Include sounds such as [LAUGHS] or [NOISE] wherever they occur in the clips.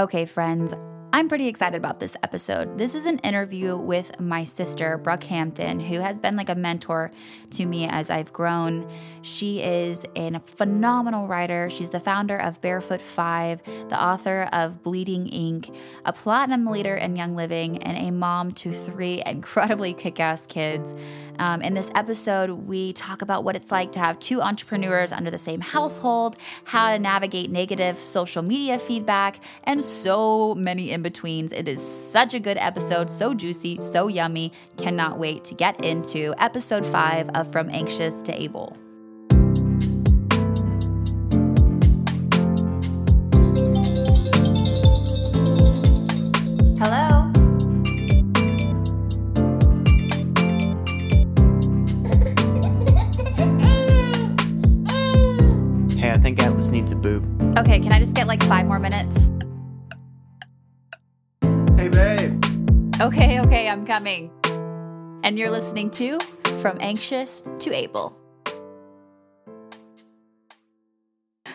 Okay, friends, I'm pretty excited about this episode. This is an interview with my sister, Brooke Hampton, who has been like a mentor to me as I've grown. She is a phenomenal writer. She's the founder of Barefoot Vie, the author of Bleeding Ink, a platinum leader in Young Living, and a mom to three incredibly [LAUGHS] kick ass kids. Um, in this episode, we talk about what it's like to have two entrepreneurs under the same household, how to navigate negative social media feedback, and so many in betweens. It is such a good episode, so juicy, so yummy. Cannot wait to get into episode five of From Anxious to Able. Hello. Hey, I think Atlas needs a boob. Okay, can I just get like five more minutes? Hey, babe. Okay, okay, I'm coming. And you're listening to From Anxious to Able.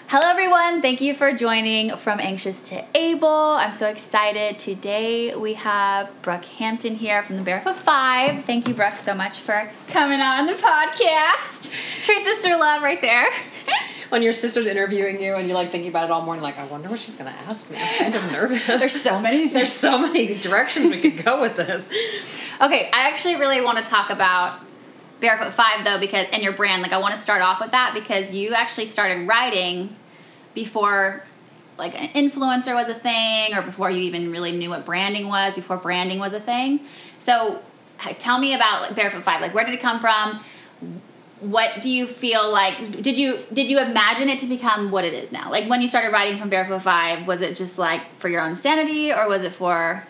Hello, everyone. Thank you for joining From Anxious to Able. I'm so excited. Today we have Brooke Hampton here from the Barefoot Vie. Thank you, Brooke, so much for coming on the podcast. True sister love right there. [LAUGHS] when your sister's interviewing you and you're like thinking about it all morning, like, I wonder what she's gonna ask me. I'm kind of nervous. There's so many. [LAUGHS] There's so many directions we could go with this. Okay, I actually really want to talk about Barefoot Vie though, because and your brand. Like, I want to start off with that because you actually started writing before like an influencer was a thing, or before you even really knew what branding was, before branding was a thing. So, tell me about like, Barefoot Vie. Like, where did it come from? What do you feel like? Did you did you imagine it to become what it is now? Like when you started writing from Barefoot Vie, was it just like for your own sanity, or was it for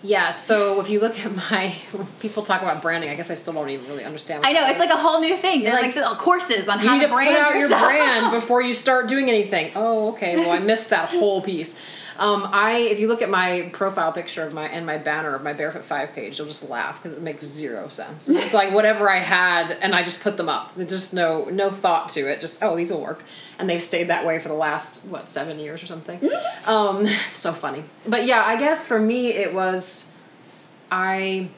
Yeah, so if you look at my people talk about branding, I guess I still don't even really understand. what I know it's like a whole new thing. There's like, like- courses on how to to brand out yourself. your brand [LAUGHS] before you start doing anything. Oh, okay. Well, I missed that whole piece. Um, I, if you look at my profile picture of my and my banner of my Barefoot Vie page, you'll just laugh because it makes zero sense. It's like whatever I had, and I just put them up. There's just no no thought to it. Just oh, these will work, and they've stayed that way for the last what seven years or something. um, [LAUGHS] so funny. But yeah, I guess for me it was, I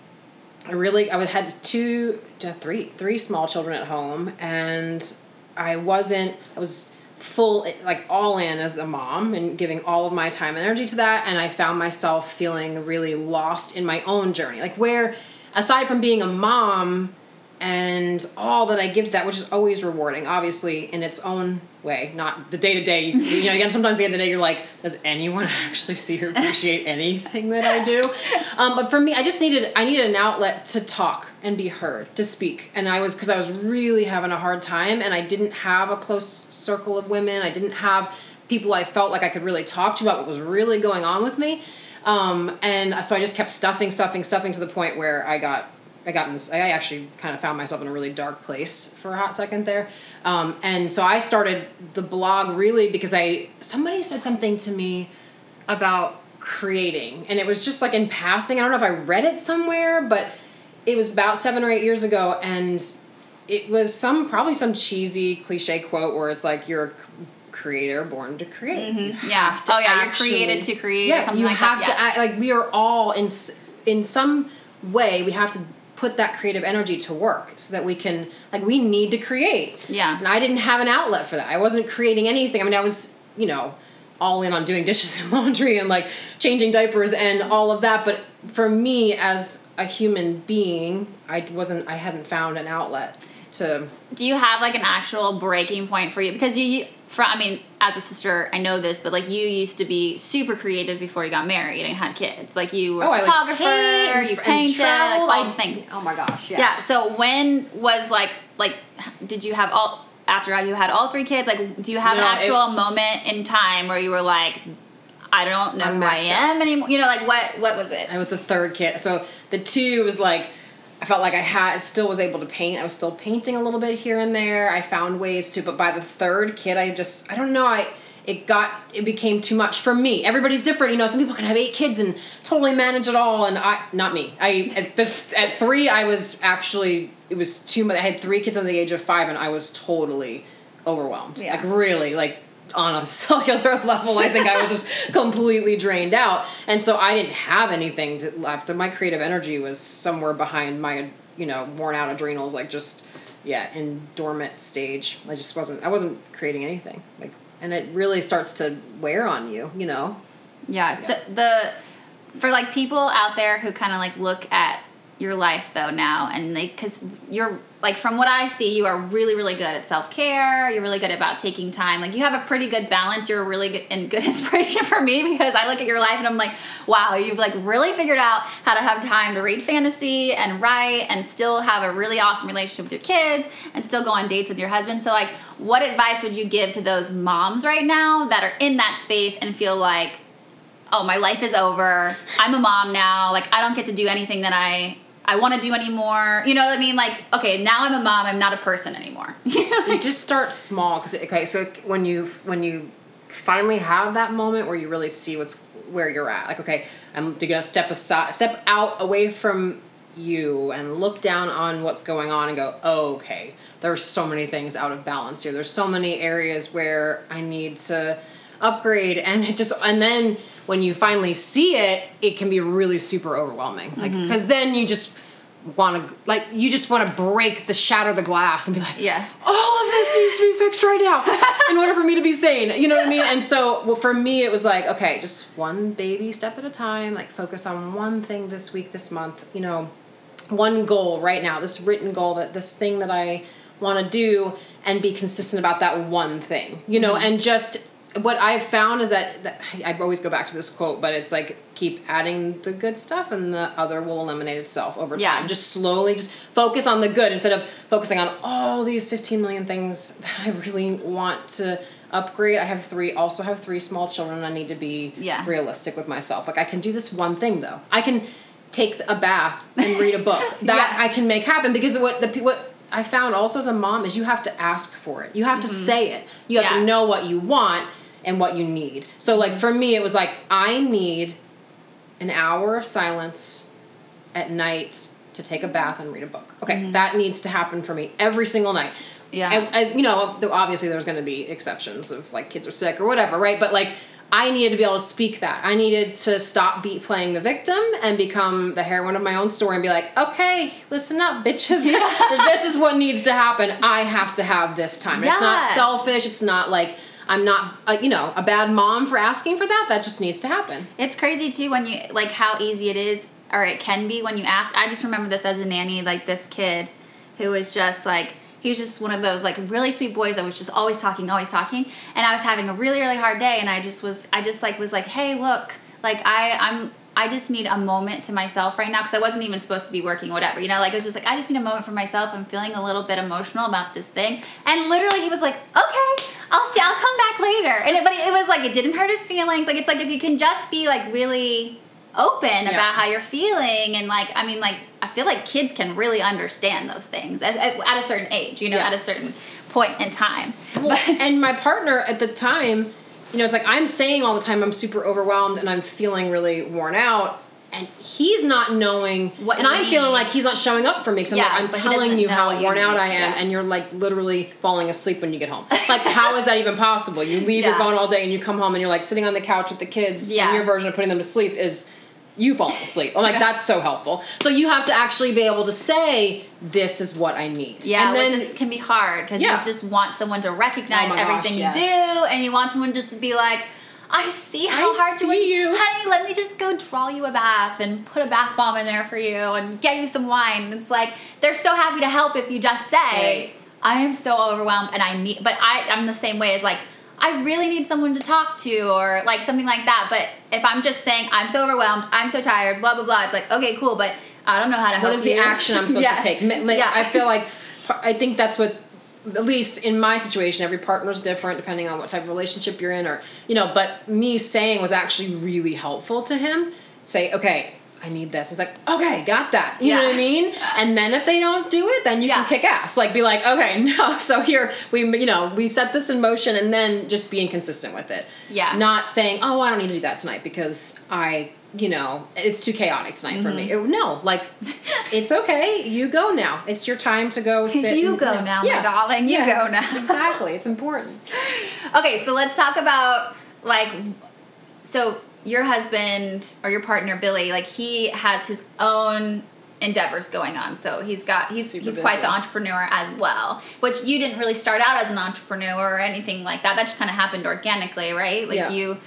I really I had two to three three small children at home and I wasn't I was full like all in as a mom and giving all of my time and energy to that and I found myself feeling really lost in my own journey. Like where aside from being a mom and all that I give to that, which is always rewarding, obviously in its own way, not the day to day. You know, again, sometimes at the end of the day, you're like, does anyone [LAUGHS] actually see or appreciate anything that I do? [LAUGHS] Um, but for me, I just needed, I needed an outlet to talk and be heard, to speak, and I was because I was really having a hard time, and I didn't have a close circle of women. I didn't have people I felt like I could really talk to about what was really going on with me. Um, and so I just kept stuffing, stuffing, stuffing to the point where I got I got in this. I actually kind of found myself in a really dark place for a hot second there, um, and so I started the blog really because I somebody said something to me about creating, and it was just like in passing. I don't know if I read it somewhere, but it was about seven or eight years ago, and it was some probably some cheesy cliche quote where it's like you're a creator born to create. You Yeah. to Oh yeah, you're created to create yeah, or something you like have that. to yeah. act like we are all in in some way we have to put that creative energy to work so that we can like we need to create. Yeah. and i didn't have an outlet for that. I wasn't creating anything. I mean i was you know all in on doing [LAUGHS] dishes and laundry and like changing diapers and all of that. But for me as a human being i wasn't i hadn't found an outlet to Do you have like an actual breaking point for you? Because you, from I mean, as a sister, I know this, but like you used to be super creative before you got married and had kids. Like you were Oh, I a photographer, and- you painted, like travel. all the things. oh my gosh yes. Yeah. So when was like like did you have all after you had all three kids? Like, do you have No, an it- actual moment in time where you were like, I don't know I'm who I am anymore? You know, like what what was it? I was the third kid. So the two was like I felt like I had still was able to paint. I was still painting a little bit here and there. I found ways to, but by the third kid, I just I don't know. I it got it became too much for me. Everybody's different, you know. Some people can have eight kids and totally manage it all, and I not me. I at the at three I was actually it was too much. I had three kids under the age of five, and I was totally overwhelmed. Yeah. Like really, like on a [LAUGHS] cellular level, I think I was just [LAUGHS] completely drained out. And so I didn't have anything to left. My creative energy was somewhere behind my, you know, worn out adrenals, like just, yeah, in dormant stage. I just wasn't, I wasn't creating anything. Like, and it really starts to wear on you, you know? Yeah. So the for like people out there who kind of like look at your life though now and like because you're like from what I see, you are really really good at self care. You're really good about taking time. Like you have a pretty good balance. You're really good and good [LAUGHS] inspiration for me because I look at your life and I'm like, wow, you've like really figured out how to have time to read fantasy and write and still have a really awesome relationship with your kids and still go on dates with your husband. So like, what advice would you give to those moms right now that are in that space and feel like oh, my life is over. I'm a mom now. Like, I don't get to do anything that I I want to do anymore. You know what I mean? Like, okay, now I'm a mom. I'm not a person anymore. [LAUGHS] you just start small because okay, so when you when you finally have that moment where you really see what's where you're at, like okay, I'm gonna step aside, step out away from you and look down on what's going on and go, oh, okay, there's so many things out of balance here. There's so many areas where I need to upgrade, and it just and then when you finally see it, it can be really super overwhelming. Like because mm-hmm. then you just want to like you just want to break the shatter the glass and be like yeah all of this needs to be fixed right now in order for me to be sane you know what i mean and so well for me it was like okay just one baby step at a time like focus on one thing this week this month you know one goal right now this written goal that this thing that i want to do and be consistent about that one thing you know mm-hmm. and just what I've found is that, that, I always go back to this quote, but it's like keep adding the good stuff and the other will eliminate itself over time. Yeah. Just slowly just focus on the good instead of focusing on all these 15 million things [LAUGHS] that I really want to upgrade. I have three also have three small children. I need to be yeah. realistic with myself. Like I can do this one thing though. I can take a bath and read a book. [LAUGHS] That yeah. I can make happen because what the what I found also as a mom is you have to ask for it. You have mm-hmm. to say it. You have to know what you want and what you need. So like for me it was like I need an hour of silence at night to take a bath and read a book. Okay, mm-hmm. that needs to happen for me every single night. Yeah. And, as you know, obviously there's going to be exceptions of like kids are sick or whatever, right? But like I needed to be able to speak that. I needed to stop be playing the victim and become the heroine of my own story and be like, okay, listen up, bitches. [LAUGHS] this is what needs to happen. I have to have this time. Yeah. It's not selfish. It's not like I'm not, uh, you know, a bad mom for asking for that. That just needs to happen. It's crazy too when you like how easy it is or it can be when you ask. I just remember this as a nanny, like this kid who was just like he was just one of those like really sweet boys that was just always talking, always talking. And I was having a really really hard day, and I just was I just like was like, hey, look, like I I'm I just need a moment to myself right now because I wasn't even supposed to be working, whatever. You know, like it was just like I just need a moment for myself. I'm feeling a little bit emotional about this thing, and literally he was like, "Okay, I'll see. I'll come back later." And it, but it was like it didn't hurt his feelings. Like it's like if you can just be like really open yeah. about how you're feeling and like I mean like I feel like kids can really understand those things at, at a certain age, you know, yeah. at a certain point in time. Well, [LAUGHS] and my partner at the time you know, it's like I'm saying all the time I'm super overwhelmed and I'm feeling really worn out. And he's not knowing what, and I'm feeling like he's not showing up for me because yeah, I'm, like, I'm telling you how worn out I am, yeah. and you're like literally falling asleep when you get home. Like, how is that even possible? You leave, yeah. you're gone all day, and you come home and you're like sitting on the couch with the kids. Yeah. And your version of putting them to sleep is you fall asleep. I'm like, that's so helpful. So you have to actually be able to say, this is what I need. Yeah, and then, which is, can be hard because yeah. you just want someone to recognize oh everything gosh, you yes. do, and you want someone just to be like, I see how I hard see you, honey. Let me just go draw you a bath and put a bath bomb in there for you and get you some wine. It's like they're so happy to help if you just say, right. "I am so overwhelmed and I need." But I, I'm the same way. It's like I really need someone to talk to or like something like that. But if I'm just saying I'm so overwhelmed, I'm so tired, blah blah blah, it's like okay, cool, but I don't know how to help. What is you. the action I'm supposed [LAUGHS] yeah. to take? yeah. I feel like I think that's what at least in my situation, every partner's different depending on what type of relationship you're in, or you know. But me saying was actually really helpful to him. Say, okay, I need this. It's like, okay, got that. You know what I mean? And then if they don't do it, then you Yeah. can kick ass. Like, be like, okay, [LAUGHS] no. So here we, you know, we set this in motion, and then just being consistent with it. Yeah. Not saying, oh, I don't need to do that tonight because I, you know, it's too chaotic tonight for me. Mm-hmm. It- no, like, [LAUGHS] it's okay. You go now. It's your time to go sit. You and- go now, my darling. You Yes, go now. exactly. It's important. [LAUGHS] Okay, so let's talk about like so your husband or your partner Billy, like he has his own endeavors going on. So he's got he's Super he's quite the entrepreneur as well. Which you didn't really start out as an entrepreneur or anything like that. That just kind of happened organically, right? Like Yeah. you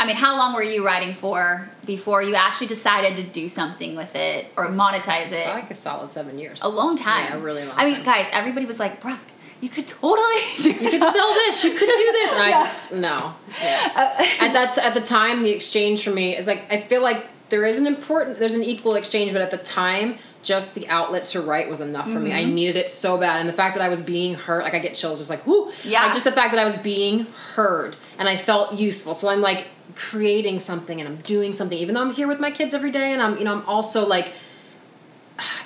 I mean, how long were you writing for before you actually decided to do something with it or monetize It's it? like a solid seven years. a long time. Yeah, a really long I mean, time. guys, everybody was like, "Bruh, you could totally [LAUGHS] do you could sell this. You could do this, and I Yeah. just no. Yeah. at that at the time, the exchange for me is like I feel like there is an important there's an equal exchange, but at the time, just the outlet to write was enough for me. Mm-hmm. I needed it so bad, and the fact that I was being heard, like I get chills, just like whoo, Yeah. Like just the fact that I was being heard and I felt useful. So I'm like creating something and I'm doing something, even though I'm here with my kids every day, and I'm you know I'm also like.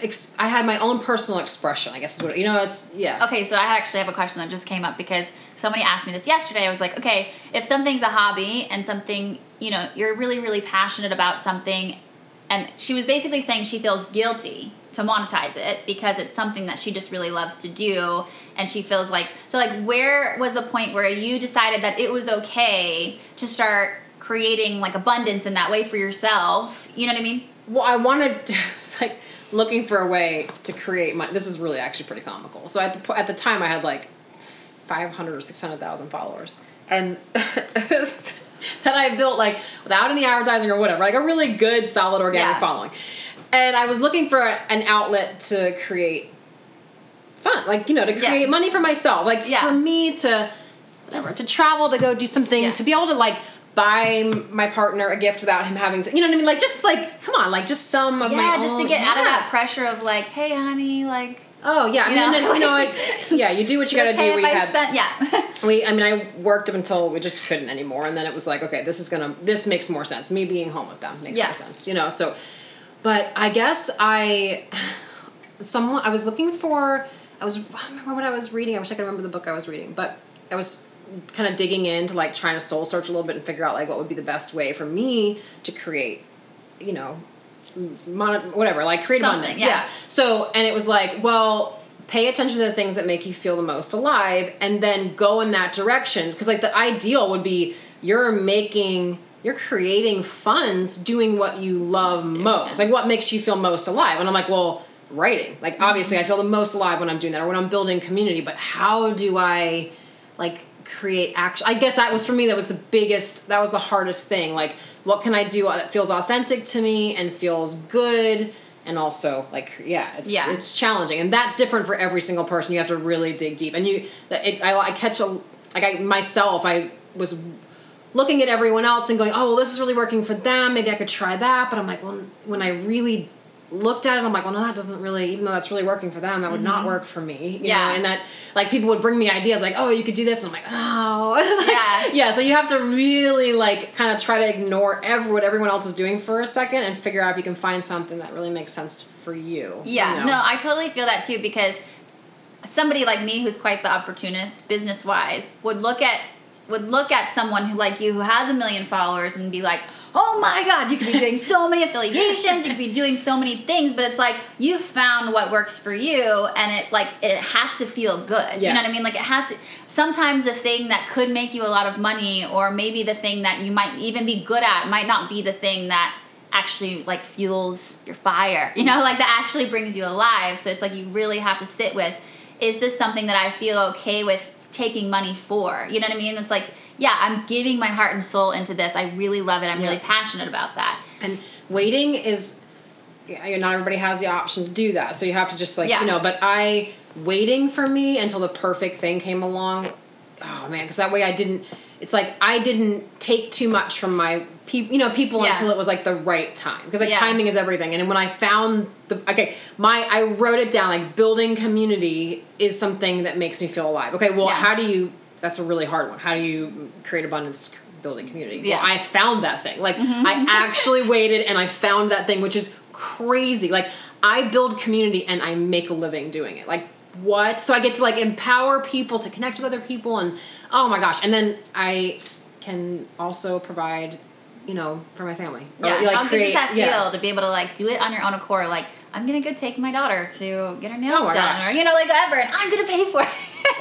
Ex- I had my own personal expression, I guess is what you know. It's yeah. Okay, so I actually have a question that just came up because somebody asked me this yesterday. I was like, okay, if something's a hobby and something, you know, you're really, really passionate about something, and she was basically saying she feels guilty to monetize it because it's something that she just really loves to do, and she feels like, so like, where was the point where you decided that it was okay to start creating like abundance in that way for yourself? You know what I mean? Well, I wanted to, [LAUGHS] it's like looking for a way to create money. This is really actually pretty comical. So at the at the time, I had like five hundred or six hundred thousand followers, and [LAUGHS] that I built like without any advertising or whatever, like a really good, solid organic Yeah. following. And I was looking for an outlet to create fun, like you know, to Yeah. create money for myself, like Yeah. for me to whatever, to travel, to go do something, Yeah. to be able to like buy my partner a gift without him having to, you know what I mean? Like just like, come on, like just some of my Yeah, just to own- get out of that pressure of like, hey, honey, like. Oh yeah, You know, know? you know, it, yeah, you do what you got to okay do. We had, spent, yeah. [LAUGHS] we, I mean, I worked up until we just couldn't anymore, and then it was like, okay, this is gonna, this makes more sense. Me being home with them makes Yeah. more sense, you know. So, but I guess I, someone, I was looking for, I was, I don't remember what I was reading. I wish I could remember the book I was reading, but I was kind of digging into like trying to soul search a little bit and figure out like what would be the best way for me to create, you know, mon- whatever, like create Something, abundance. yeah. Yeah. So, and it was like, well, pay attention to the things that make you feel the most alive and then go in that direction. Because, like, the ideal would be you're making, you're creating funds doing what you love most. yeah. Like, what makes you feel most alive? And I'm like, well, writing. Like, obviously, I feel the most alive when I'm doing that or when I'm building community, but how do I, like, create action i guess that was for me that was the biggest that was the hardest thing. Like what can i do that feels authentic to me and feels good and also like yeah it's Yeah. it's challenging. And that's different for every single person. You have to really dig deep. And you it, I, I catch a like i myself i was looking at everyone else and going oh well this is really working for them. Maybe i could try that. But i'm like well when i really looked at it i'm like well no that doesn't really even though that's really working for them that would not work for me you Mm-hmm. Yeah. know and that like people would bring me ideas like oh you could do this and i'm like oh [LAUGHS] like- Yeah. yeah so you have to really like kind of try to ignore every, what everyone else is doing for a second and figure out if you can find something that really makes sense for you Yeah, you know? no, I totally feel that too because somebody like me who's quite the opportunist business wise would look at would look at someone who like you who has a million followers and be like, "Oh my god, you could be doing so many affiliations, you could be doing so many things, but it's like you found what works for you and it like it has to feel good. You know what I mean? Like it has to sometimes the thing that could make you a lot of money or maybe the thing that you might even be good at might not be the thing that actually like fuels your fire you know like that actually brings you alive so it's like you really have to sit with is this something that i feel okay with taking money for you know what i mean it's like yeah i'm giving my heart and soul into this. I really love it. I'm really passionate about that. And waiting is yeah, not everybody has the option to do that. So you have to just like Yeah. you know but i waiting for me until the perfect thing came along oh man because that way i didn't it's like i didn't take too much from my people you know people Yeah. until it was like the right time. Because like Yeah. timing is everything. And when i found the okay my i wrote it down like building community is something that makes me feel alive. Okay well how do you that's a really hard one how do you create abundance building community. Yeah. Mm-hmm. Well, I found that thing. Like I actually [LAUGHS] waited and I found that thing, which is crazy. Like I build community and I make a living doing it. Like what? So I get to like empower people to connect with other people and oh my gosh. And then I can also provide, you know, for my family. Or, Yeah, like, how good does that feel yeah. to be able to like do it on your own accord? Like, I'm gonna go take my daughter to get her nails Oh done, gosh. or you know, like whatever, and I'm gonna pay for it.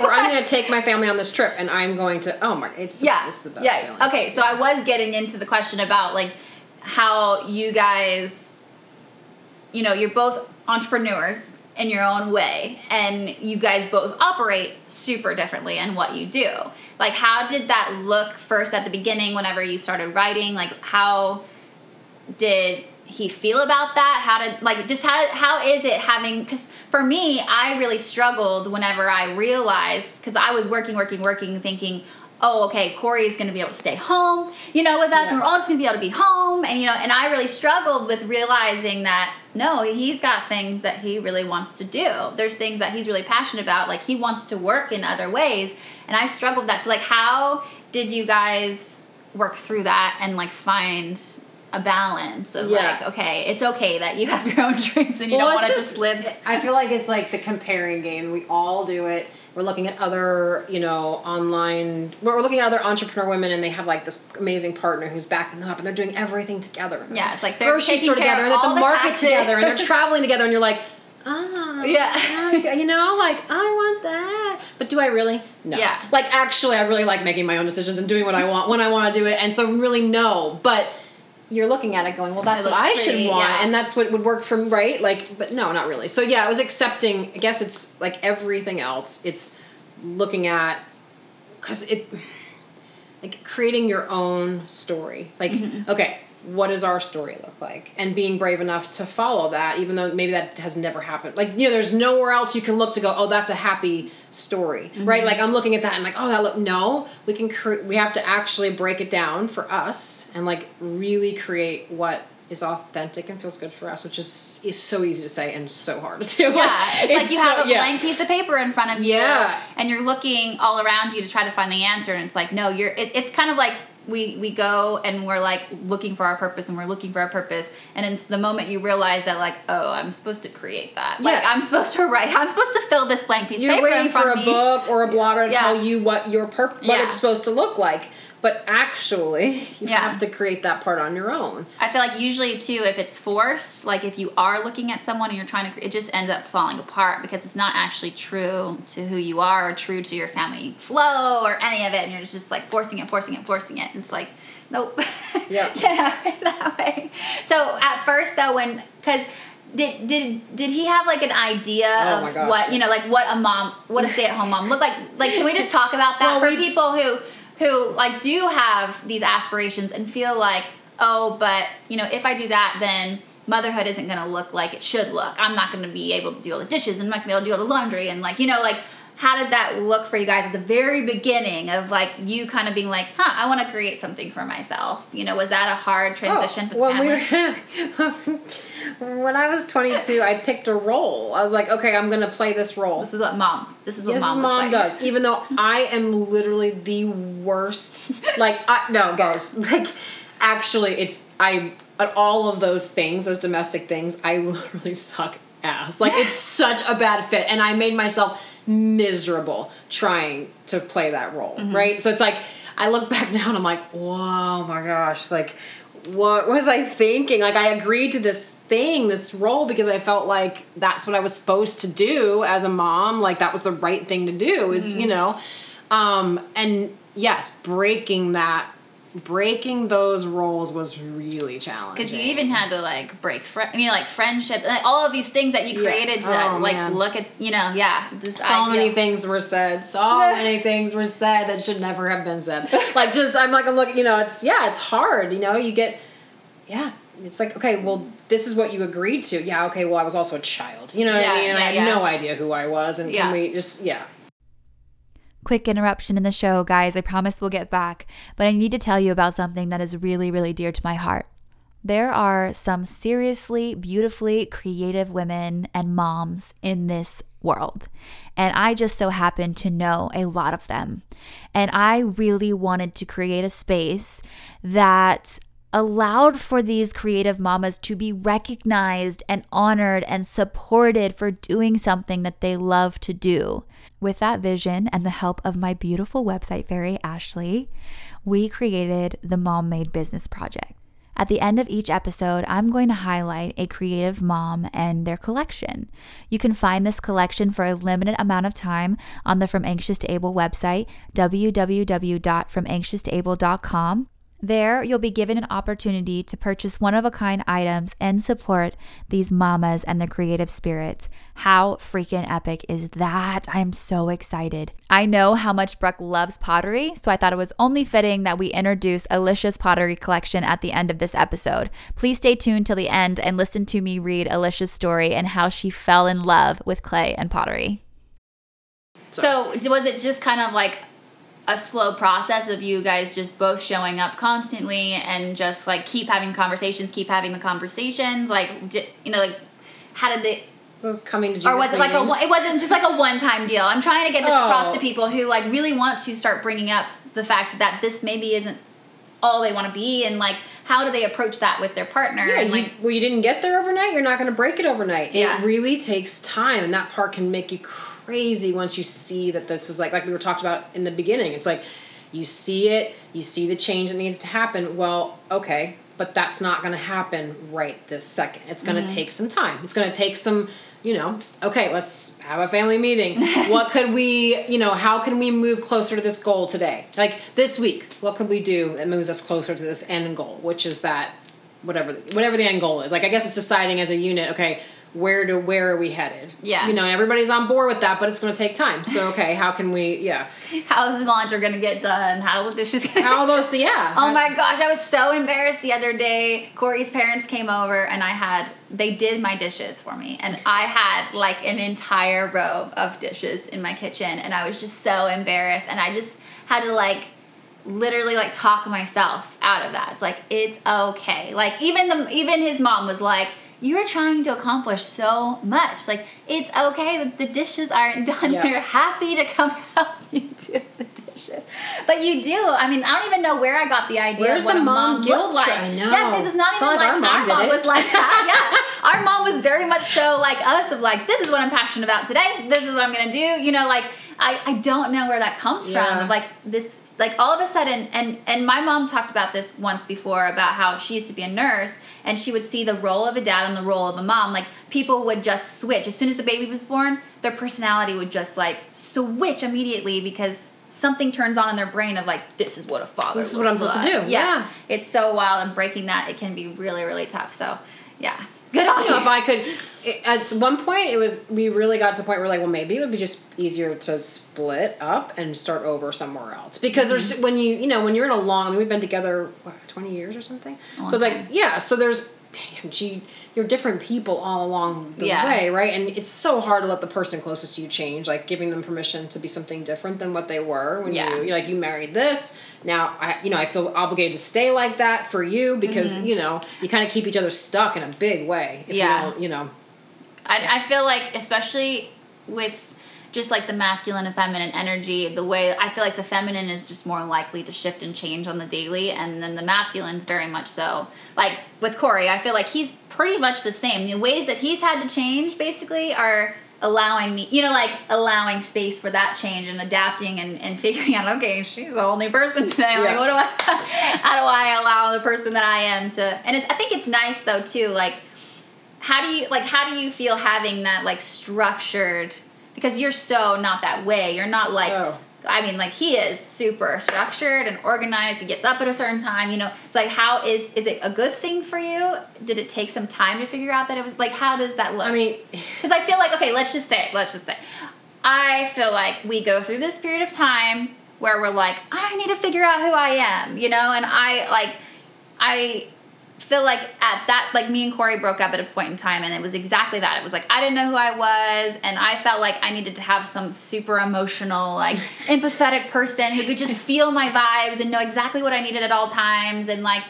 or I'm to [LAUGHS] take my family on this trip and I'm going to oh my it's the, yeah, it's the best yeah. feeling. Okay, so I was getting into the question about like how you guys, you know, you're both entrepreneurs in your own way, and you guys both operate super differently in what you do. Like, how did that look first at the beginning? Whenever you started writing, like how did he feel about that? How did like just how how is it having because for me i really struggled whenever i realized because i was working working working thinking oh okay corey's gonna be able to stay home you know with us and we're all just gonna be able to be home and you know and i really struggled with realizing that no he's got things that he really wants to do. There's things that he's really passionate about like he wants to work in other ways and i struggled with that. So like how did you guys work through that and like find a balance of Yeah. like okay it's okay that you have your own [LAUGHS] dreams and you Well, don't want to just live I feel like it's like the comparing game. We all do it. We're looking at other, you know, online. We're looking at other entrepreneur women, and they have like this amazing partner who's backing them up, and they're doing everything together. Yeah, it's like they're grocery store together, and at the market together, and they're [LAUGHS] traveling together, and you're like, ah, Yeah. you know, like I want that, but do I really? No. Yeah. Like actually, I really like making my own decisions and doing what I want when I want to do it, and so really no, but. You're looking at it going, well, that's It what I looks should want, yeah. and that's what would work for me, right? Like, but no, not really. So yeah, I was accepting. I guess it's like everything else. It's looking at because it like creating your own story. Like, Mm-hmm. okay, what does our story look like? And being brave enough to follow that, even though maybe that has never happened. Like, you know, there's nowhere else you can look to go, oh, that's a happy story, Mm-hmm. right? Like, I'm looking at that and like, oh, that look. No, we can. Cre- we have to actually break it down for us and like really create what is authentic and feels good for us, which is is so easy to say and so hard to do. yeah [LAUGHS] it's, like you so- have a yeah. blank piece of paper in front of you Yeah. and you're looking all around you to try to find the answer and it's like no you're it, it's kind of like we we go and we're like looking for our purpose and we're looking for our purpose and it's the moment you realize that like oh i'm supposed to create that like i'm supposed to write i'm supposed to fill this blank piece of You're waiting for a me book or a blogger to Yeah. tell you what your purpose what Yeah. it's supposed to look like. But actually, [LAUGHS] you Yeah. have to create that part on your own. I feel like usually too, if it's forced, like if you are looking at someone and you're trying to, it just ends up falling apart because it's not actually true to who you are or true to your family flow or any of it, and you're just like forcing it, forcing it, forcing it, and it's like, nope, [LAUGHS] Yeah. can't have it [LAUGHS] that way. So at first though, when because. Did, did did he have like an idea Oh of what you know like what a mom what a stay at home mom look like like can we just talk about that Well, for we- people who who like do have these aspirations and feel like oh but you know if i do that then motherhood isn't going to look like it should look. I'm not going to be able to do all the dishes and i'm not going to be able to do all the laundry and like you know like how did that look for you guys at the very beginning of like you kind of being like huh i want to create something for myself you know was that a hard oh, transition for the Oh, when we were, [LAUGHS] when I was 22, I picked a role. I was like, okay, I'm gonna play this role. this is what mom this is what mom, mom, like. does. [LAUGHS] Even though I am literally the worst. like, I, no, guys. [LAUGHS] Like, actually, it's I at all of those things, those domestic things. I literally suck ass. Like, it's such a bad fit, and I made myself miserable trying to play that role. Mm-hmm. Right. So it's like I look back now and I'm like, whoa, my gosh, like. What was I thinking? Like I agreed to this thing, this role, because I felt like that's what I was supposed to do as a mom. Like that was the right thing to do. Is Mm-hmm. you know, um, and yes, breaking that, breaking those roles was really challenging. because you even had to like break, fri you know, like friendship, like all of these things that you Yeah. created to Oh, like man. look at, you know, yeah. So idea. many things were said. So [LAUGHS] many things were said that should never have been said. [LAUGHS] Like just I'm like I'm looking, you know, it's yeah, it's hard. You know, you get yeah. It's like okay, well, this is what you agreed to. Yeah, okay. Well, I was also a child. You know what Yeah, I mean? Yeah, I had yeah. no idea who I was. And Yeah. can we just yeah. Quick interruption in the show, guys. I promise we'll get back, but I need to tell you about something that is really, really dear to my heart There are some seriously beautifully creative women and moms in this world. And I just so happen to know a lot of them. And I really wanted to create a space that allowed for these creative mamas to be recognized and honored and supported for doing something that they love to do. With that vision and the help of my beautiful website fairy, Ashley, we created the Mom Made Business Project. At the end of each episode, I'm going to highlight a creative mom and their collection. You can find this collection for a limited amount of time on the From Anxious to Able website, www.fromanxioustoable.com. There, you'll be given an opportunity to purchase one of a kind items and support these mamas and the creative spirits. How freaking epic is that? I'm so excited. I know how much Brooke loves pottery, so I thought it was only fitting that we introduce Alicia's pottery collection at the end of this episode. Please stay tuned till the end and listen to me read Alicia's story and how she fell in love with clay and pottery. So, was it just kind of like a slow process of you guys just both showing up constantly and just like keep having conversations, keep having the conversations? Like, you know, like how did they? Was coming to Jesus Or was it like a? meetings. It wasn't just like a one-time deal. I'm trying to get this across Oh. to people who like really want to start bringing up the fact that this maybe isn't all they want to be, and like how do they approach that with their partner? Yeah, and you, well, you didn't get there overnight. You're not going to break it overnight. Yeah. It really takes time, and that part can make you crazy once you see that this is like like we were talked about in the beginning. It's like you see it, you see the change that needs to happen. Well, okay, but that's not going to happen right this second. It's going to Mm-hmm. take some time. It's going to take some. You know, okay, let's have a family meeting. [LAUGHS] what could we, you know, how can we move closer to this goal today? Like this week, what could we do that moves us closer to this end goal, which is that whatever whatever the end goal is. Like I guess it's deciding as a unit, okay, where to where are we headed? Yeah. You know, everybody's on board with that, but it's going to take time. So okay, how can we? Yeah. [LAUGHS] how's the laundry gonna get done? How's the dishes gonna? How those? [LAUGHS] Yeah. Oh my gosh, I was so embarrassed the other day. Corey's parents came over and I had they did my dishes for me and I had like an entire row of dishes in my kitchen and I was just so embarrassed and I just had to like literally like talk myself out of that. It's like it's okay. Like even the even his mom was like you're trying to accomplish so much. Like it's okay that the dishes aren't [LAUGHS] done. Yeah. They're happy to come [LAUGHS] help you do the dishes. But you do. I mean, I don't even know where I got the idea Where's of what the a mom mom guilt like. I know. Yeah, because it's not It's even not like like, our mom did it. was like that. [LAUGHS] Yeah, our mom was very much so like us of like this is what I'm passionate about today. This is what I'm gonna do. You know, like I I don't know where that comes from. Of like this like all of a sudden and and my mom talked about this once before about how she used to be a nurse and she would see the role of a dad and the role of a mom like people would just switch as soon as the baby was born their personality would just like switch immediately because something turns on in their brain of like this is what a father This is what I'm supposed to do. yeah. Yeah. it's so wild and breaking that it can be really really tough so yeah good on You if I could, it- at one point it was we really got to the point where like, well, maybe it would be just easier to split up and start over somewhere else because there's Mm-hmm. when you you know when you're in a long. I mean, we've been together what, twenty years or something. So it's like yeah. So there's, gee, you're different people all along the Yeah. way, right? And it's so hard to let the person closest to you change, like giving them permission to be something different than what they were when Yeah. you like you married this. Now I you know I feel obligated to stay like that for you because Mm-hmm. you know you kind of keep each other stuck in a big way. If Yeah. You, don't, you know. I, I feel like especially with just like the masculine and feminine energy the way i feel like the feminine is just more likely to shift and change on the daily and then the masculine's very much so. Like with corey i feel like he's pretty much the same. The ways that he's had to change basically are allowing me you know like allowing space for that change and adapting and, and figuring out okay she's a whole new person today. Like what do i [LAUGHS] how do i allow the person that i am to and it, i think it's nice though too like how do you like how do you feel having that like structured because you're so not that way. You're not like Oh. i mean like he is super structured and organized. He gets up at a certain time you know. It's like how is is it a good thing for you? Did it take some time to figure out that it was like how does that look? I mean, [LAUGHS] because I feel like okay, let's just say, let's just say, I feel like we go through this period of time where we're like, I need to figure out who I am, you know, and I like, I feel like at that, like me and Corey broke up at a point in time, and it was exactly that. It was like I didn't know who I was, and I felt like I needed to have some super emotional, like [LAUGHS] empathetic person who could just feel my vibes and know exactly what I needed at all times, and like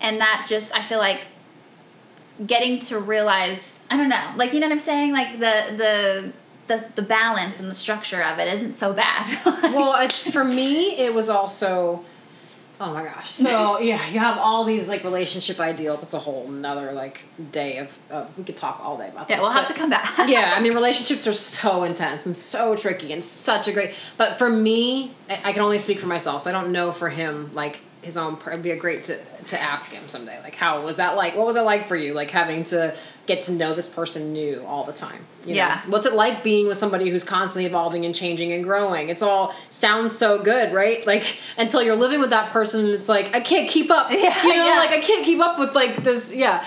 and that just I feel like getting to realize I don't know, like you know what I'm saying, like the the the, the balance and the structure of it isn't so bad. [LAUGHS] well, it's for me. It was also. Oh my gosh! So [LAUGHS] yeah, you have all these like relationship ideals. It's a whole another like day of. Uh, we could talk all day about yeah, this. we'll have to come back. [LAUGHS] yeah, I mean, relationships are so intense and so tricky and such a great. But for me, I I can only speak for myself, so I don't know for him like his own. It'd be a great to to ask him someday. Like, how was that like? What was it like for you? Like having to get to know this person new all the time. You know? Yeah. What's it like being with somebody who's constantly evolving and changing and growing? It's all sounds so good, right? [LAUGHS] Like until you're living with that person, and it's like I can't keep up. [LAUGHS] Yeah, you know, yeah. like I can't keep up with like this. Yeah.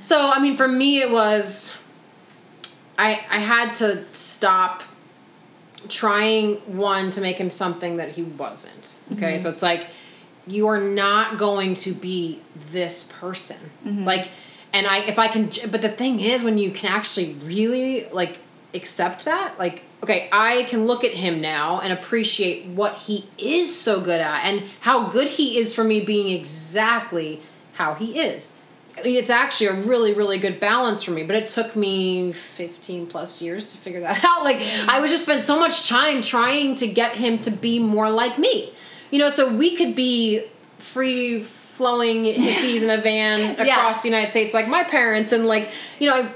So I mean, for me, it was. I I had to stop trying one to make him something that he wasn't. Okay, mm-hmm. so it's like you are not going to be this person. Mm-hmm. Like, and I if I can, but the thing is, when you can actually really like accept that, like. Okay, I can look at him now and appreciate what he is so good at and how good he is for me being exactly how he is. I mean, it's actually a really, really good balance for me, but it took me 15 plus years to figure that [LAUGHS] out. Like, I was just spent so much time trying to get him to be more like me. You know, so we could be free flowing hippies in a van [LAUGHS] Yeah. across the United States like my parents, and like, you know, I.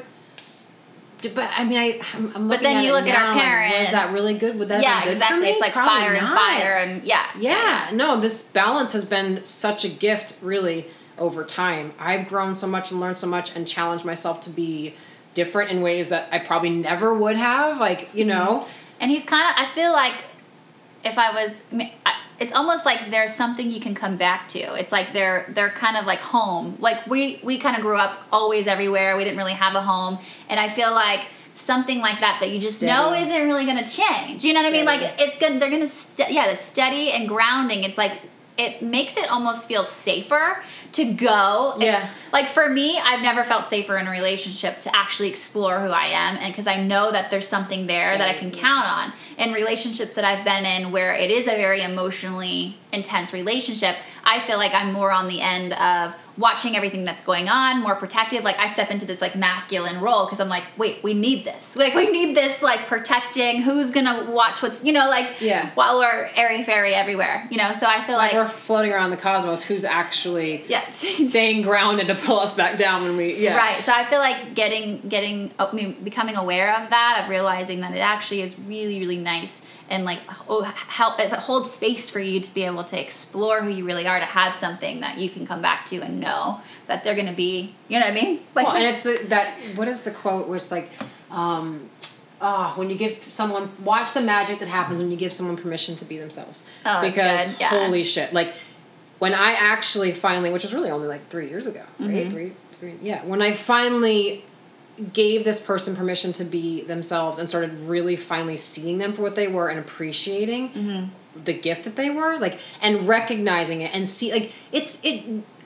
But I mean, I. I'm, I'm But then at you it look at our now, like, parents. was that really good? Would that yeah, have good exactly. for me? It's like Probably fire and fire and yeah. Yeah, no, this balance has been such a gift, really, over time. I've grown so much and learned so much and challenged myself to be different in ways that I probably never would have. Like, you mm-hmm. know, And he's kind of, I feel like if I was, I- it's almost like there's something you can come back to. It's like they're they're kind of like home. Like we we kind of grew up always everywhere. We didn't really have a home, and I feel like something like that that you just know isn't really going to change. You know what I mean? Like it's gonna they're gonna st- yeah, it's steady and grounding. It's like it makes it almost feel safer to go. ex- Yeah. like for me, I've never felt safer in a relationship to actually explore who I am, and because I know that there's something there that I can count on. In relationships that I've been in where it is a very emotionally intense relationship, I feel like I'm more on the end of watching everything that's going on, more protective. Like I step into this like masculine role because I'm like, wait, we need this. Like we need this like protecting. Who's gonna watch what's you know like Yeah. while we're airy fairy everywhere. You know, so I feel like like, we're floating around the cosmos. Who's actually yeah. [LAUGHS] staying grounded to pull us back down when we, yeah. Right. So I feel like getting getting I mean, becoming aware of that, of realizing that it actually is really really nice and like oh help it holds space for you to be able to explore who you really are to have something that you can come back to and know that they're going to be, you know what I mean? [LAUGHS] Like Well, and it's that, what is the quote where it's like, um, oh, when you give someone, watch the magic that happens when you give someone permission to be themselves. Oh, that's because good, yeah. holy shit, like when I actually finally, which was really only like three years ago, Mm-hmm. right? Three, three, yeah. When I finally gave this person permission to be themselves and started really finally seeing them for what they were and appreciating Mm-hmm. the gift that they were, like, and recognizing it and see, like, it's, it,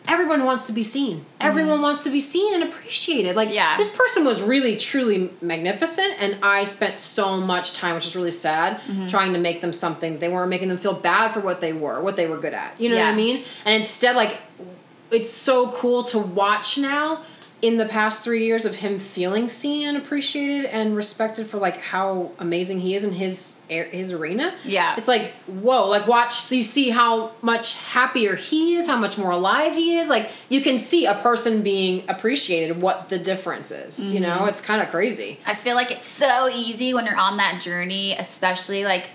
everyone wants to be seen. Everyone wants to be seen and appreciated. Like, Mm-hmm. Yeah. this person was really, truly magnificent, and I spent so much time, which is really sad, Mm-hmm. trying to make them something. They weren't making them feel bad for what they were, what they were good at. You know what I mean? And instead, like, it's so cool to watch now in the past three years of him feeling seen and appreciated and respected for like how amazing he is in his his arena. Yeah. it's like whoa, like watch so you see how much happier he is, how much more alive he is. Like you can see a person being appreciated, what the difference is. You know, mm-hmm. it's kind of crazy. I feel like it's so easy when you're on that journey, especially like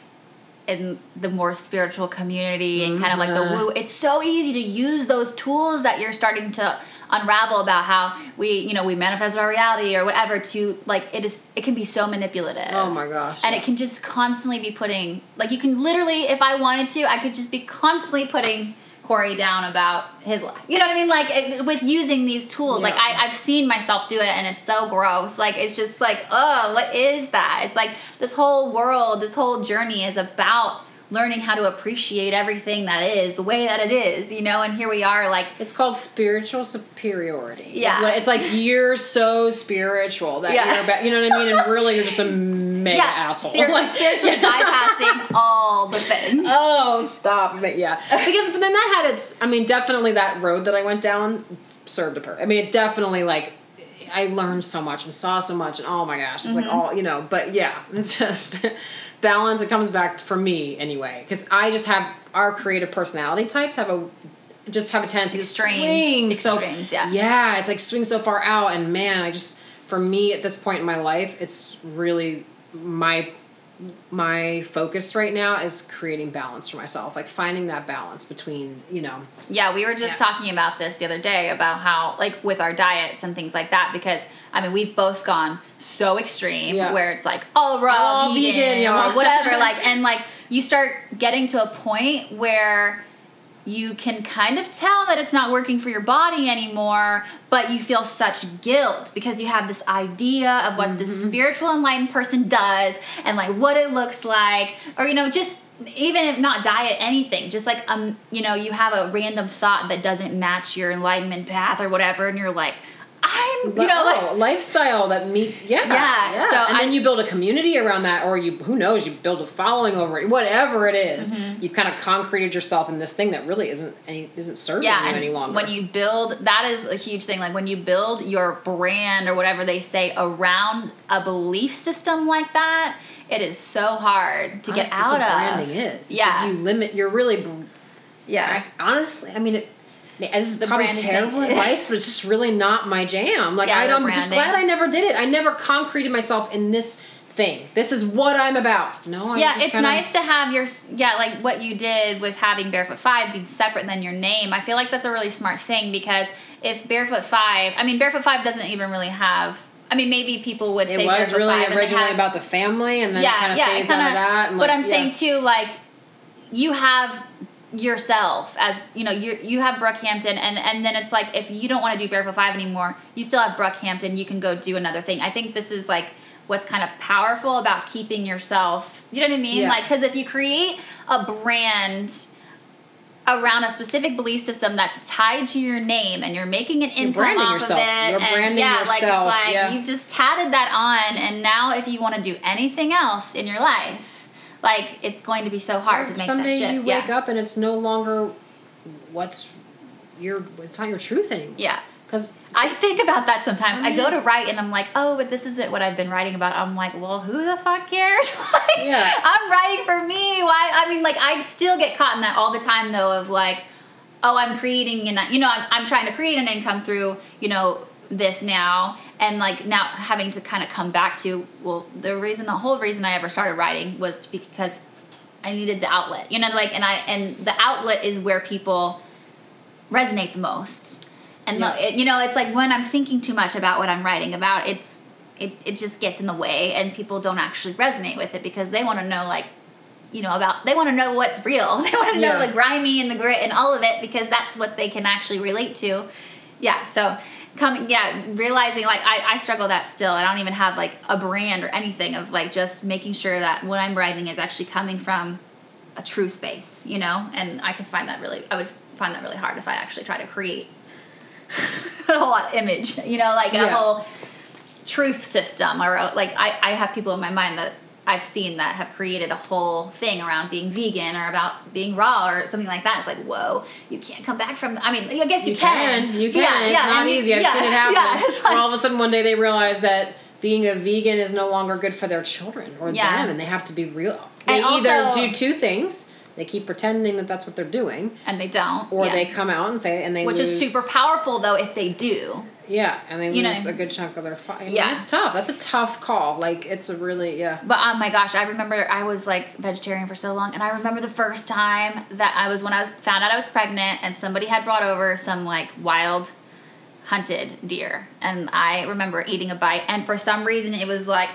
in the more spiritual community and kind of like the mm-hmm. woo. It's so easy to use those tools that you're starting to unravel about how we, you know, we manifest our reality or whatever to like it is it can be so manipulative. Oh my gosh, And it can just constantly be putting like you can literally if I wanted to, I could just be constantly putting Corey down about his life. You know what I mean? Like it, with using these tools, like I, I've seen myself do it, and it's so gross. Like it's just like, oh, what is that? It's like this whole world, this whole journey is about learning how to appreciate everything that is the way that it is. You know, and here we are, like It's called spiritual superiority. It's Yeah. what- It's, like you're so spiritual that Yeah. you're, ba- you know what I mean? And really, you're just a mega asshole. spir- Like- spiritually [LAUGHS] bypassing all the things. Oh, stop! But yeah, [LAUGHS] because but then that had its. I mean, definitely that road that I went down served a purpose. I mean, it definitely like I learned so much and saw so much, and oh my gosh, it's like mm-hmm. all you know. But yeah, [LAUGHS] it's just balance. It comes back for me anyway, because I just have our creative personality types have a just have a tendency Extremes. to swing Extremes, so yeah. yeah it's like swing so far out and man i just for me at this point in my life it's really my my focus right now is creating balance for myself like finding that balance between you know Yeah, we were just Yeah. talking about this the other day about how, like, with our diets and things like that, because I mean, we've both gone so extreme Yeah. where it's like all raw All vegan, vegan, or whatever. like, and like you start getting to a point where you can kind of tell that it's not working for your body anymore, but you feel such guilt because you have this idea of what this spiritual enlightened person does and like what it looks like, or you know, just even if not diet anything, just like um, you know, you have a random thought that doesn't match your enlightenment path or whatever, and you're like, I'm, you know, oh, like lifestyle that meet yeah Yeah, so and I- then you build a community around that or you who knows you build a following over it whatever it is, Mm-hmm. you've kind of concreted yourself in this thing that really isn't any isn't serving yeah, you any longer when you build that is a huge thing. Like when you build your brand or whatever they say around a belief system like that, it is so hard to get out that's of. what branding is Yeah. like you limit you're really Yeah, I, honestly, I mean, it, this is The probably terrible thing. advice, [LAUGHS] but it's just really not my jam. Like, Yeah, I, i'm just glad I never did it. I never concreted myself in this thing. This is what I'm about. No, I'm yeah, it's kinda- nice to have your yeah, like what you did with having Barefoot Vie be separate than your name. I feel like that's a really smart thing because if Barefoot Vie, I mean, Barefoot Vie doesn't even really have. I mean, maybe people would say. It say was Barefoot really 5 originally have- about the family, and then yeah, it kind of yeah, phased out of that. And but like, I'm yeah. saying too, like you have yourself as you know you you have Brooke Hampton and and then it's like if you don't want to do Barefoot Vie anymore, you still have Brooke Hampton. You can go do another thing. I think this is like what's kind of powerful about keeping yourself. You know what I mean? Yeah. Like because if you create a brand around a specific belief system that's tied to your name and you're making an income branding off yourself. of it You're and branding yeah yourself, like it's like yeah. you just tatted that on and now if you want to do anything else in your life like it's going to be so hard to make Someday that shift you wake yeah up and it's no longer what's your. It's not your truth anymore. yeah Because I think about that sometimes. I go to mm-hmm. write and I'm like, oh, but this isn't what I've been writing about. I'm like, well, who the fuck cares? [LAUGHS] like, Yeah. I'm writing for me. Why? I mean, like, I still get caught in that all the time, though, of like, oh, I'm creating, and you know, I'm, I'm trying to create an income through, you know, this now, and like now having to kind of come back to, well, the reason, the whole reason I ever started writing was because I needed the outlet, you know, like, and I, and the outlet is where people resonate the most. And Yeah. the, it, you know, it's like when I'm thinking too much about what I'm writing about, it's it, it just gets in the way, and people don't actually resonate with it because they want to know like, you know, about they want to know what's real. [LAUGHS] They want to know Yeah. the grimy and the grit and all of it because that's what they can actually relate to. Yeah, so coming yeah realizing like I, I struggle that still. I don't even have like a brand or anything of like just making sure that what i'm writing is actually coming from a true space you know? And i could find that really i would find that really hard if i actually try to create [LAUGHS] a whole image you know? Like a Yeah. whole truth system or like I, I have people in my mind that I've seen that have created a whole thing around being vegan or about being raw or something like that. It's like, whoa, you can't come back from. I mean, I guess you, You can. You can. Yeah, it's yeah, not easy. I've yeah, seen it [LAUGHS] happen. Yeah, like, all of a sudden one day they realize that being a vegan is no longer good for their children or Yeah. them, and they have to be real. They And either also- do two things. They keep pretending that that's what they're doing, and they don't. or yeah. they come out and say, and they which lose, is super powerful though if they do. Yeah, and they You know. lose a good chunk of their. Fi- I mean, Yeah. it's tough. That's a tough call. Like it's a really yeah. But oh my gosh, I remember I was like vegetarian for so long, and I remember the first time that I was when I was found out I was pregnant, and somebody had brought over some like wild hunted deer, and I remember eating a bite, and for some reason it was like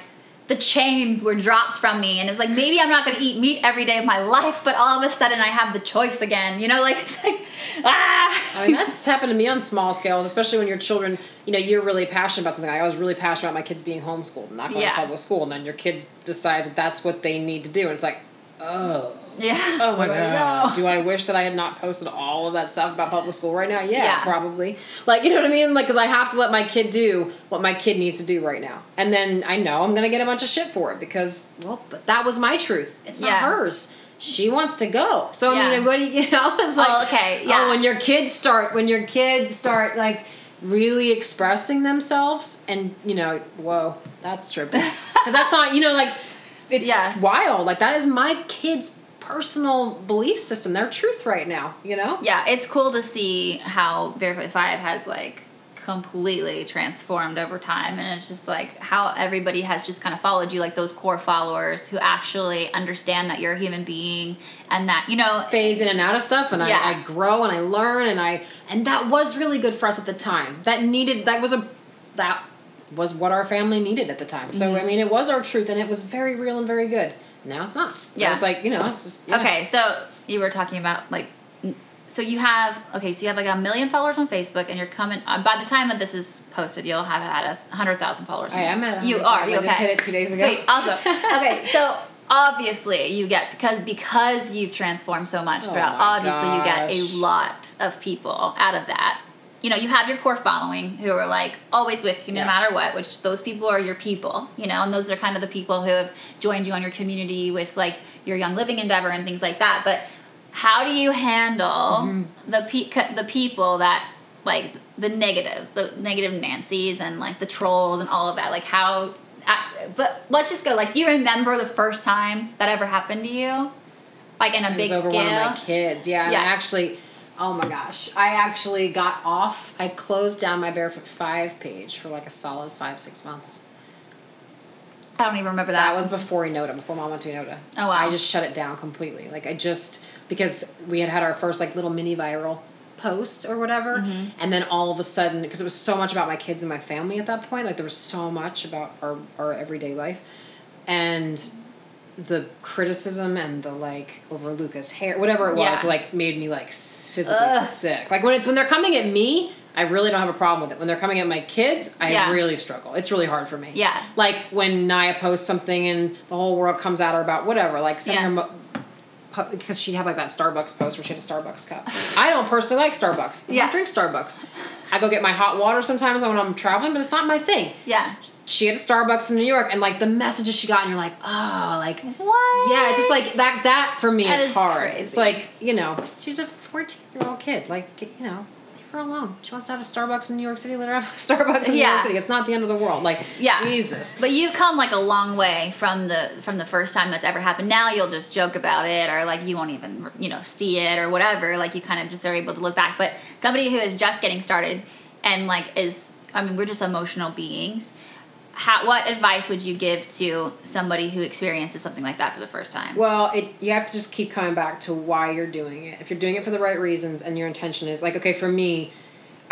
the chains were dropped from me, and it was like maybe I'm not going to eat meat every day of my life, but all of a sudden I have the choice again, you know, like it's like ah. I mean, that's happened to me on small scales, especially when your children, you know, you're really passionate about something. I was really passionate about my kids being homeschooled, not going Yeah. to public school, and then your kid decides that that's what they need to do, and it's like, oh, Yeah. [LAUGHS] Oh my Like, god. no. Do I wish that I had not posted all of that stuff about public school right now? Yeah, Yeah. probably. Like, you know what I mean? Like, because I have to let my kid do what my kid needs to do right now. And then I know I'm going to get a bunch of shit for it because, well, but that was my truth. It's not hers. She wants to go. So, I mean, what do you, [LAUGHS] you know, it's like, Oh, okay, oh, yeah. oh, when your kids start, when your kids start, like, really expressing themselves and, you know, whoa, that's trippy. [LAUGHS] Because that's not, you know, like, it's Yeah. wild. Like that is my kid's personal belief system, their truth right now, you know? Yeah, it's cool to see how Barefoot Vie has like completely transformed over time and it's just like how everybody has just kind of followed you like those core followers who actually understand that you're a human being and that you know Phase in and out of stuff and Yeah. I, I grow and I learn and I and that was really good for us at the time. That needed that was a that was what our family needed at the time. So Mm-hmm. I mean it was our truth and it was very real and very good. Now it's not. So Yeah. it's like, you know, it's just yeah. Okay, so you were talking about like, so you have okay, so you have like a million followers on Facebook, and you're coming. Uh, by the time that this is posted, you'll have had a hundred thousand followers. I am at You 100,000. are. I You just hit it two days ago. Sweet, awesome. [LAUGHS] okay, so obviously you get because because you've transformed so much Oh throughout. Obviously, you get a lot of people out of that. You know, you have your core following who are like always with you no Yeah. matter what, which those people are your people, you know, and those are kind of the people who have joined you on your community with like your young living endeavor and things like that. But how do you handle Mm-hmm. the pe- the people that like the negative, the negative Nancy's and like the trolls and all of that? Like how? But let's just go. Like, do you remember the first time that ever happened to you? Like in a It big was over scale. one of my kids. Yeah, Yeah. I actually, oh my gosh, I actually got off. I closed down my Barefoot Vie page for like a solid five, six months. I don't even remember that. That was before Enota, before Mom went to Enota. Oh, wow. I just shut it down completely. Like I just because we had had our first like little mini viral post or whatever, Mm-hmm. and then all of a sudden because it was so much about my kids and my family at that point, like there was so much about our our everyday life, and the criticism and the like over Luca's hair, whatever it was, Yeah. like made me like physically Ugh. sick. Like when it's when they're coming at me. I really don't have a problem with it. When they're coming at my kids, I Yeah. really struggle. It's really hard for me. Yeah. Like when Naya posts something and the whole world comes at her about whatever, like send Yeah. her because she had like that Starbucks post where she had a Starbucks cup. I don't personally like Starbucks. I Yeah. don't drink Starbucks. I go get my hot water sometimes when I'm traveling, but it's not my thing. yeah. She had a Starbucks in New York, and like the messages she got, and you're like, oh, like What? yeah, it's just like that. That for me That is is hard. crazy. It's like you know, she's a 14 year old kid. Like you know, leave her alone. She wants to have a Starbucks in New York City. Let her have a [LAUGHS] Starbucks in New York City. It's not the end of the world. Like Yeah. Jesus. But you've come like a long way from the from the first time that's ever happened. Now you'll just joke about it, or like you won't even you know see it or whatever. Like you kind of just are able to look back. But somebody who is just getting started and like is I mean we're just emotional beings. How, what advice would you give to somebody who experiences something like that for the first time? Well, it you have to just keep coming back to why you're doing it. If you're doing it for the right reasons and your intention is like, okay, for me,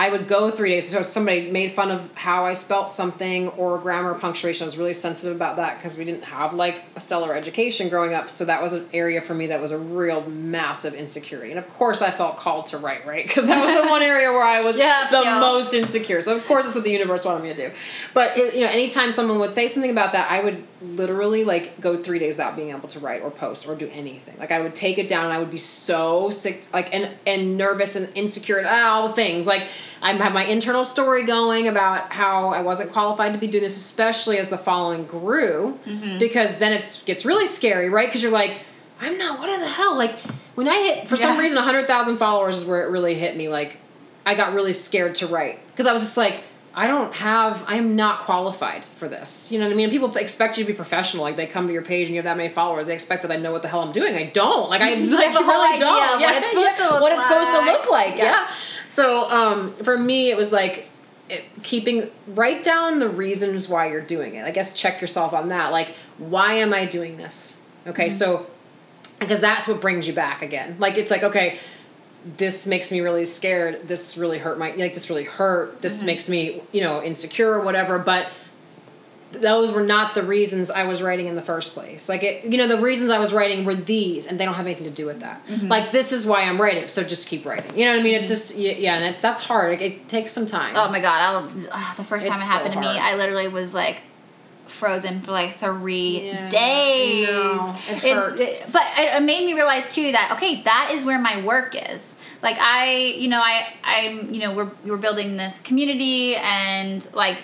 I would go three days. So if somebody made fun of how I spelt something or grammar punctuation. I was really sensitive about that because we didn't have like a stellar education growing up. So that was an area for me that was a real massive insecurity. And of course, I felt called to write, right? Because that was the one area where I was [LAUGHS] Yeah, the yeah. most insecure. So of course, that's what the universe wanted me to do. But it, you know, anytime someone would say something about that, I would literally like go three days without being able to write or post or do anything. Like I would take it down and I would be so sick, like and and nervous and insecure and ah, all the things. Like I have my internal story going about how I wasn't qualified to be doing this, especially as the following grew, mm-hmm. because then it gets really scary, right? Because you're like. I'm not. What in the hell? Like when I hit for some Yeah. reason hundred thousand followers is where it really hit me. Like I got really scared to write because I was just like, I don't have, I am not qualified for this. You know what I mean? People expect you to be professional. Like they come to your page and you have that many followers. They expect that I know what the hell I'm doing. I don't. Like I [LAUGHS] like really don't. of what it's [LAUGHS] supposed to look what it's supposed to like. look like. Yeah. Yeah. So um, for me, it was like it, keeping write down the reasons why you're doing it. I guess check yourself on that. Like, why am I doing this? Okay, so because that's what brings you back again. Like it's like okay, this makes me really scared. This really hurt my like this really hurt. This mm-hmm. makes me you know insecure or whatever. But those were not the reasons I was writing in the first place. Like it, you know, the reasons I was writing were these, and they don't have anything to do with that. Mm-hmm. Like this is why I'm writing, so just keep writing. You know what I mean? It's mm-hmm. just yeah, and it, that's hard. It, it takes some time. Oh my god! I don't, ah, the first time It's it so happened to me. I literally was like, frozen for like three Yeah. days. No, it hurts. it- but it, it made me realize too that okay, that is where my work is. Like I, you know, I, I'm, you know, we're we're building this community and like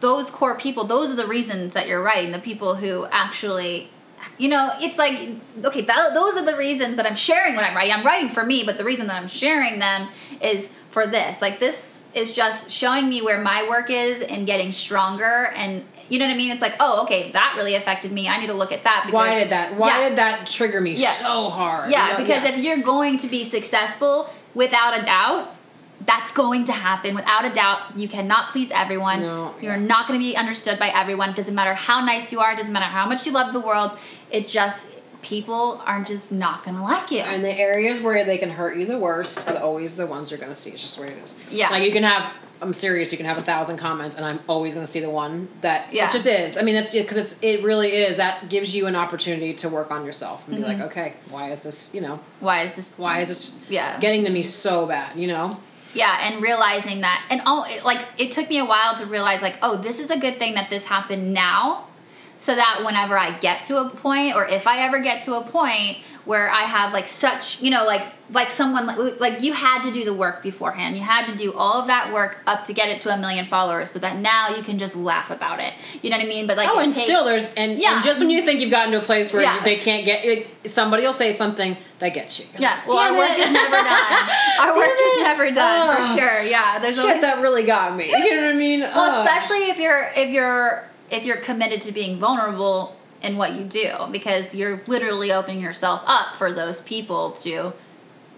those core people. Those are the reasons that you're writing. The people who actually. You know, it's like okay. That, those are the reasons that I'm sharing what I'm writing. I'm writing for me, but the reason that I'm sharing them is for this. Like this is just showing me where my work is and getting stronger. And you know what I mean? It's like, oh, okay, that really affected me. I need to look at that. Because, Why did that? Why Yeah. did that trigger me Yeah. so hard? Yeah, You know, because yeah. if you're going to be successful, without a doubt, that's going to happen. Without a doubt, you cannot please everyone. No, You're not going to be understood by everyone. It doesn't matter how nice you are. It doesn't matter how much you love the world. It just people aren't just not going to like you. And the areas where they can hurt you the worst are always the ones you're going to see. It's just the way it is. Yeah. Like you can have, I'm serious, you can have a thousand comments, and I'm always going to see the one that Yeah. it just is. I mean, that's because it's it really is. That gives you an opportunity to work on yourself and be Mm-hmm. like, okay, why is this? You know, Why is this? why is this? Yeah. Getting to me so bad. You know. Yeah, and realizing that, and all like it took me a while to realize, like, oh, this is a good thing that this happened now, so that whenever I get to a point, or if I ever get to a point where I have like such, you know, like like someone like, like you had to do the work beforehand, you had to do all of that work up to get it to a million followers, so that now you can just laugh about it. You know what I mean? But like, Oh, and takes- still there's and, Yeah. and just when you think you've gotten to a place where Yeah. they can't get it, somebody will say something that gets you. You're yeah, like, well, our "Damn work it." is never done. [LAUGHS] Our work Damn is it. never done Oh. for sure. Yeah, there's Shit, always that really got me. You know what I mean? Well, Oh. especially if you're if you're if you're committed to being vulnerable in what you do, because you're literally opening yourself up for those people to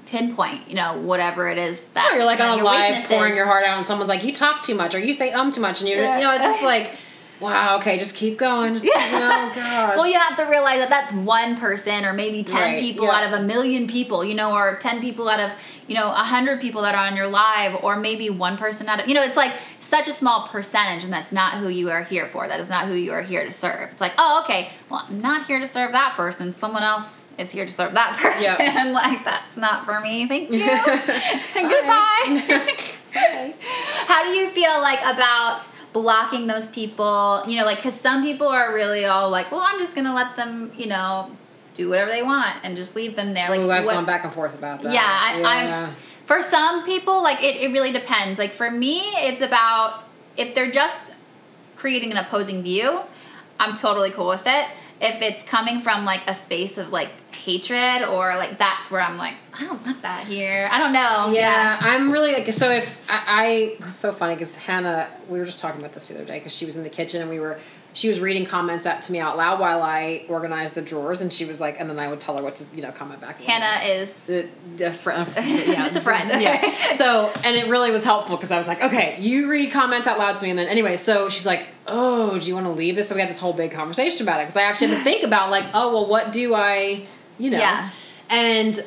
pinpoint, you know, whatever it is that you're like you know, on a live pouring your heart out, and someone's like, "You talk too much," or "You say um too much," and you're, Yeah. you know, it's just [LAUGHS] like, wow, okay, just keep going, just Yeah. you know, oh, gosh. [LAUGHS] Well, you have to realize that that's one person, or maybe ten Right, people yeah. out of a million people, you know, or ten people out of you know a hundred people that are on your live, or maybe one person out of you know, it's like such a small percentage, and that's not who you are here for. That is not who you are here to serve. It's like, oh, okay, well, I'm not here to serve that person. Someone else is here to serve that [LAUGHS] person. Yep. like that's not for me. Thank you. [LAUGHS] Goodbye. How do you feel like about blocking those people? You know, like because some people are really all like, "Well, I'm just gonna let them," you know, do whatever they want and just leave them there. Like, Ooh, I've what- gone back and forth about that. yeah, I, yeah. I'm. For some people, like it, it really depends. Like for me, it's about if they're just creating an opposing view, I'm totally cool with it. If it's coming from like a space of like hatred or like that's where I'm like, I don't want that here. I don't know. Yeah, I'm really like so. If I, I so funny because Hannah, we were just talking about this the other day because she was in the kitchen and we were, she was reading comments out to me out loud while I organized the drawers, and she was like, and then I would tell her what to you know comment back. Hannah is uh, the, the friend, uh, [LAUGHS] yeah. Just a friend. yeah. So, and it really was helpful because I was like, okay, you read comments out loud to me, and then anyway, so she's like, oh, do you want to leave this? So we had this whole big conversation about it because I actually had to think about like, oh, well, what do I, you know, Yeah. and.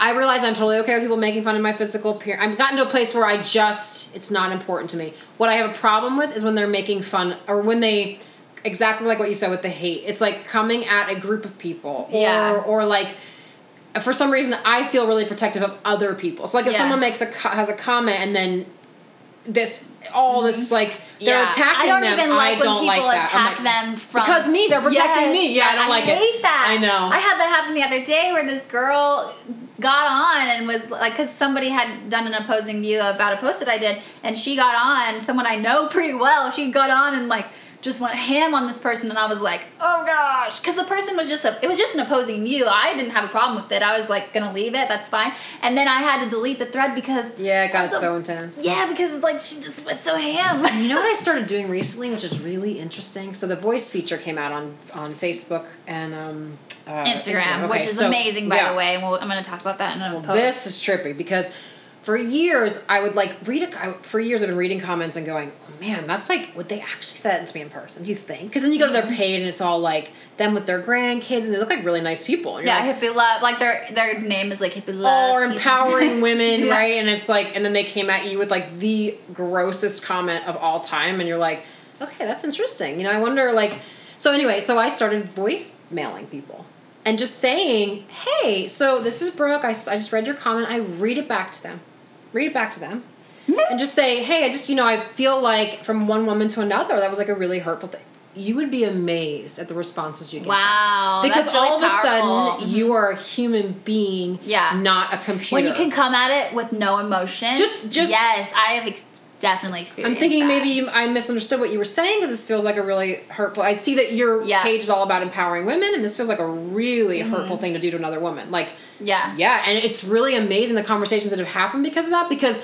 I realize I'm totally okay with people making fun of my physical appearance. I've gotten to a place where I just, it's not important to me. What I have a problem with is when they're making fun, or when they, exactly like what you said with the hate. It's like coming at a group of people, or Yeah. or like for some reason I feel really protective of other people. So like if Yeah. someone makes a has a comment and then this all this like they're Mm-hmm. Yeah. attacking I don't them. even like I when don't people like that. Attack like, them from because me they're protecting Yes. me. Yeah, I don't like it. I hate that. I know. I had that happen the other day where this girl got on and was like, because somebody had done an opposing view about a post that I did, and she got on someone I know pretty well. She got on and like just went ham on this person, and I was like, oh gosh, because the person was just a, it was just an opposing view. I didn't have a problem with it. I was like gonna leave it. That's fine. And then I had to delete the thread because yeah, it got the- so intense. yeah, because like she just went so ham. You know what I [LAUGHS] started doing recently, which is really interesting. So the voice feature came out on on Facebook and um, uh, Instagram, Okay, which is so- amazing, by yeah. the way. And we'll, I'm going to talk about that in a Well, post. this is trippy because for years I would like read a I, for years I've been reading comments and going, oh man, that's like would they actually say that to me in person? Do you think? Because then you go to Mm-hmm. their page and it's all like them with their grandkids and they look like really nice people. And yeah, like, hippie love. Like their their name is like hippie love. Or empowering [LAUGHS] women, Yeah. right? And it's like, and then they came at you with like the grossest comment of all time, and you're like, okay, that's interesting. You know, I wonder, like, so anyway, so I started voice mailing people and just saying, hey, so this is Brooke. I, I just read your comment. I read it back to them, read it back to them. and just say, hey, I just, you know, I feel like from one woman to another, that was like a really hurtful thing. you would be amazed at the responses you get. Wow, Because that's really all of a powerful. sudden you mm-hmm. are a human being, Yeah. not a computer. when you can come at it with no emotion. Just- just- yes, I have ex- definitely experience. I'm thinking that. maybe you, I misunderstood what you were saying because this feels like a really hurtful. I see that your Yeah. page is all about empowering women, and this feels like a really mm-hmm. hurtful thing to do to another woman. Like, Yeah. yeah, and it's really amazing the conversations that have happened because of that. Because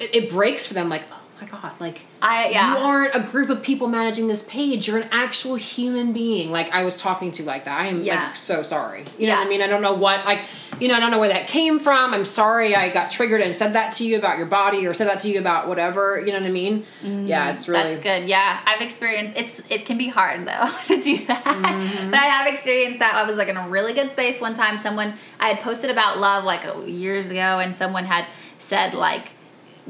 it, it breaks for them. Like, oh my god, like I yeah. you aren't a group of people managing this page. You're an actual human being. Like I was talking to like that. I am Yeah. like so sorry. You know what Yeah. I mean? I don't know what like you know I don't know where that came from. I'm sorry I got triggered and said that to you about your body or said that to you about whatever. You know what I mean? yeah, it's really Mm, That's good. Yeah, I've experienced it's it can be hard though [LAUGHS] to do that. Mm-hmm. But I have experienced that. I was like in a really good space one time. Someone I had posted about love like years ago, and someone had said like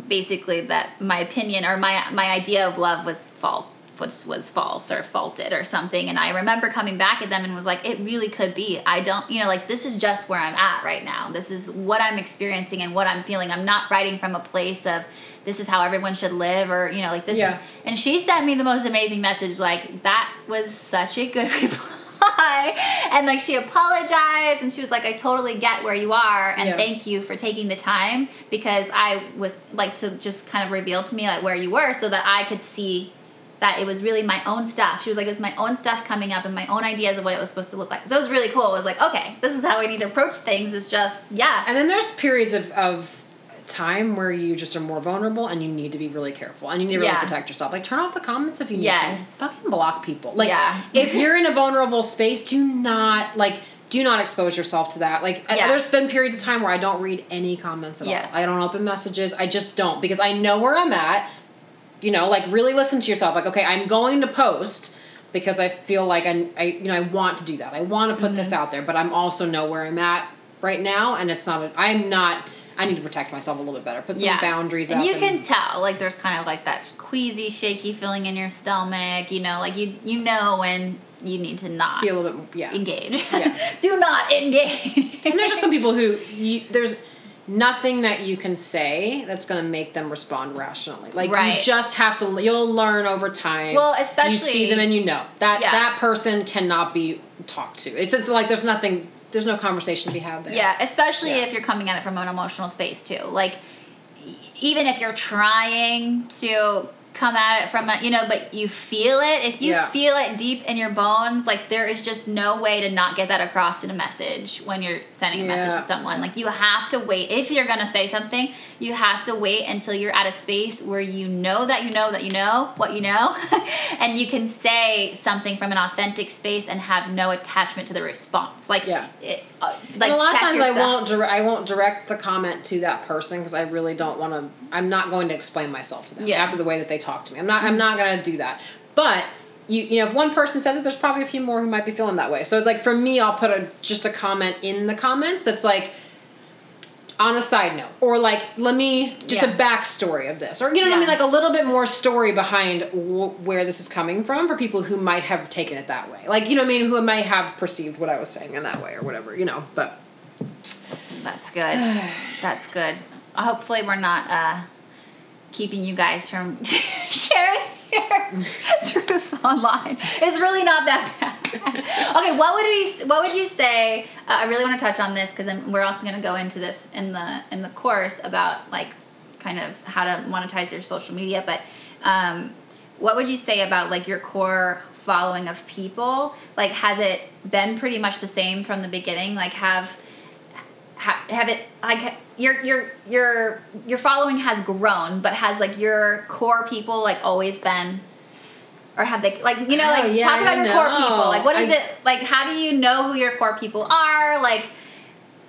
basically that my opinion or my my idea of love was fault was was false or faulted or something. And i remember coming back at them and was like it really could be. I don't you know like this is just where i'm at right now. This is what i'm experiencing and what i'm feeling. I'm not writing from a place of this is how everyone should live or you know like this Yeah. is and she sent me the most amazing message like that was such a good [LAUGHS] reply [LAUGHS] and like she apologized and she was like i totally get where you are and Yeah. thank you for taking the time because i was like to just kind of reveal to me like where you were so that i could see that it was really my own stuff. She was like it was my own stuff coming up and my own ideas of what it was supposed to look like. So it was really cool. It was like okay this is how we need to approach things it's just yeah. And then there's periods of, of time where you just are more vulnerable and you need to be really careful and you need to really Yeah. protect yourself. Like turn off the comments if you need Yes. to. Fucking block people. Like Yeah. if you're in a vulnerable space, do not like do not expose yourself to that. Like Yeah. there's been periods of time where I don't read any comments at all. I don't open messages. I just don't because I know where I'm at. You know, like really listen to yourself. Like okay, I'm going to post because I feel like I, I you know I want to do that. I want to put Mm-hmm. this out there, but I'm also know where I'm at right now, and it's not. A, I'm not. I need to protect myself a little bit better. Put some boundaries and up. you can tell like there's kind of like that queasy shaky feeling in your stomach you know like you you know when you need to not be a little bit. more- Yeah. engage Yeah. [LAUGHS] do not engage and there's just some people who you, there's nothing that you can say that's going to make them respond rationally. Like Right. you just have to. You'll learn over time. Well, especially you see them and you know that Yeah. that person cannot be talked to. It's it's like there's nothing. There's no conversation to be had there. Yeah, especially Yeah. if you're coming at it from an emotional space too. Like, even if you're trying to come at it from a, you know, but you feel it, if you Yeah. feel it deep in your bones, like there is just no way to not get that across in a message when you're sending a message to someone. Like, you have to wait. If you're going to say something, you have to wait until you're at a space where you know that you know that you know what you know, [LAUGHS] and you can say something from an authentic space and have no attachment to the response. Like, Yeah. it, uh, like and a lot of times I won't dire- I won't direct the comment to that person because I really don't want to. I'm not going to explain myself to them Yeah. after the way that they talk to me. I'm not. I'm not going to do that. But you you know if one person says it, there's probably a few more who might be feeling that way. So it's like for me, I'll put a just a comment in the comments that's like. On a side note, or like, let me just Yeah. a backstory of this, or you know what I mean, like a little bit more story behind w- where this is coming from for people who might have taken it that way, like you know what I mean, who might have perceived what I was saying in that way or whatever, you know. But That's good. [SIGHS] That's good. Hopefully, we're not uh, keeping you guys from [LAUGHS] sharing your [LAUGHS] truths online. It's really not that bad. [LAUGHS] okay, what would we? What would you say? Uh, I really want to touch on this because we're also going to go into this in the in the course about like kind of how to monetize your social media. But um, what would you say about like your core following of people? Like, has it been pretty much the same from the beginning? Like, have ha- have it like your your your your following has grown but has like your core people like always been or have they like you know Oh, like yeah, talk about I your core people like what is I- it like how do you know who your core people are like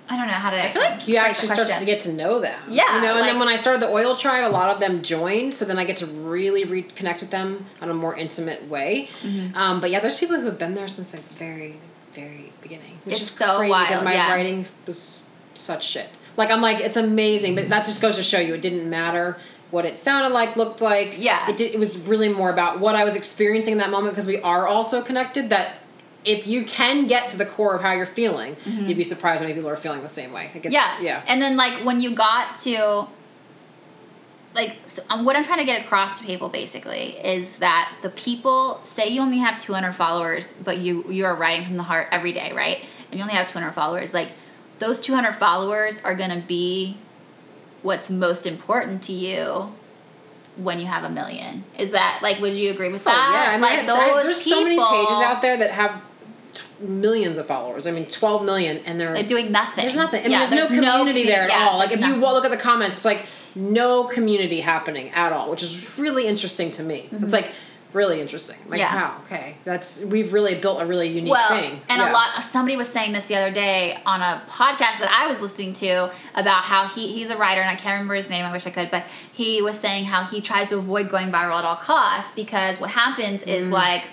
i don't know how to I feel like you actually start to get to know them. Yeah, You know, and like- then when I started the oil tribe, a lot of them joined, so then I get to really reconnect with them on a more intimate way. Mm-hmm. Um, but yeah, there's people who have been there since like very, very beginning. Which It's is so crazy because my yeah. writing was such shit. Like I'm like, it's amazing, but that just goes to show you it didn't matter what it sounded like, looked like. Yeah. It did, it was really more about what I was experiencing in that moment because we are also connected that if you can get to the core of how you're feeling, you'd be surprised how many people are feeling the same way. Like it's, Mm-hmm. yeah yeah. and then like when you got to like so, um, what I'm trying to get across to people basically is that the people say you only have 200 followers, but you you are writing from the heart every day, right? And you only have 200 followers. Like those 200 followers are gonna be what's most important to you when you have a million. Is that like? Would you agree with Oh, that? yeah, I mean, like it's- I- there's so many pages out there that have t- millions of followers. I mean, 12 million, and they're They're doing nothing. There's nothing. I mean, Yeah, there's, no community there at yeah, all. Like, if you nothing. wa- look at the comments, it's like no community happening at all, which is really interesting to me. It's mm-hmm. like really interesting. Like, Mm-hmm. Yeah. wow, okay, that's we've really built a really unique well, thing. and Yeah. a lot. Somebody was saying this the other day on a podcast that I was listening to about how he he's a writer and I can't remember his name. I wish I could, but he was saying how he tries to avoid going viral at all costs because what happens Mm-hmm. is like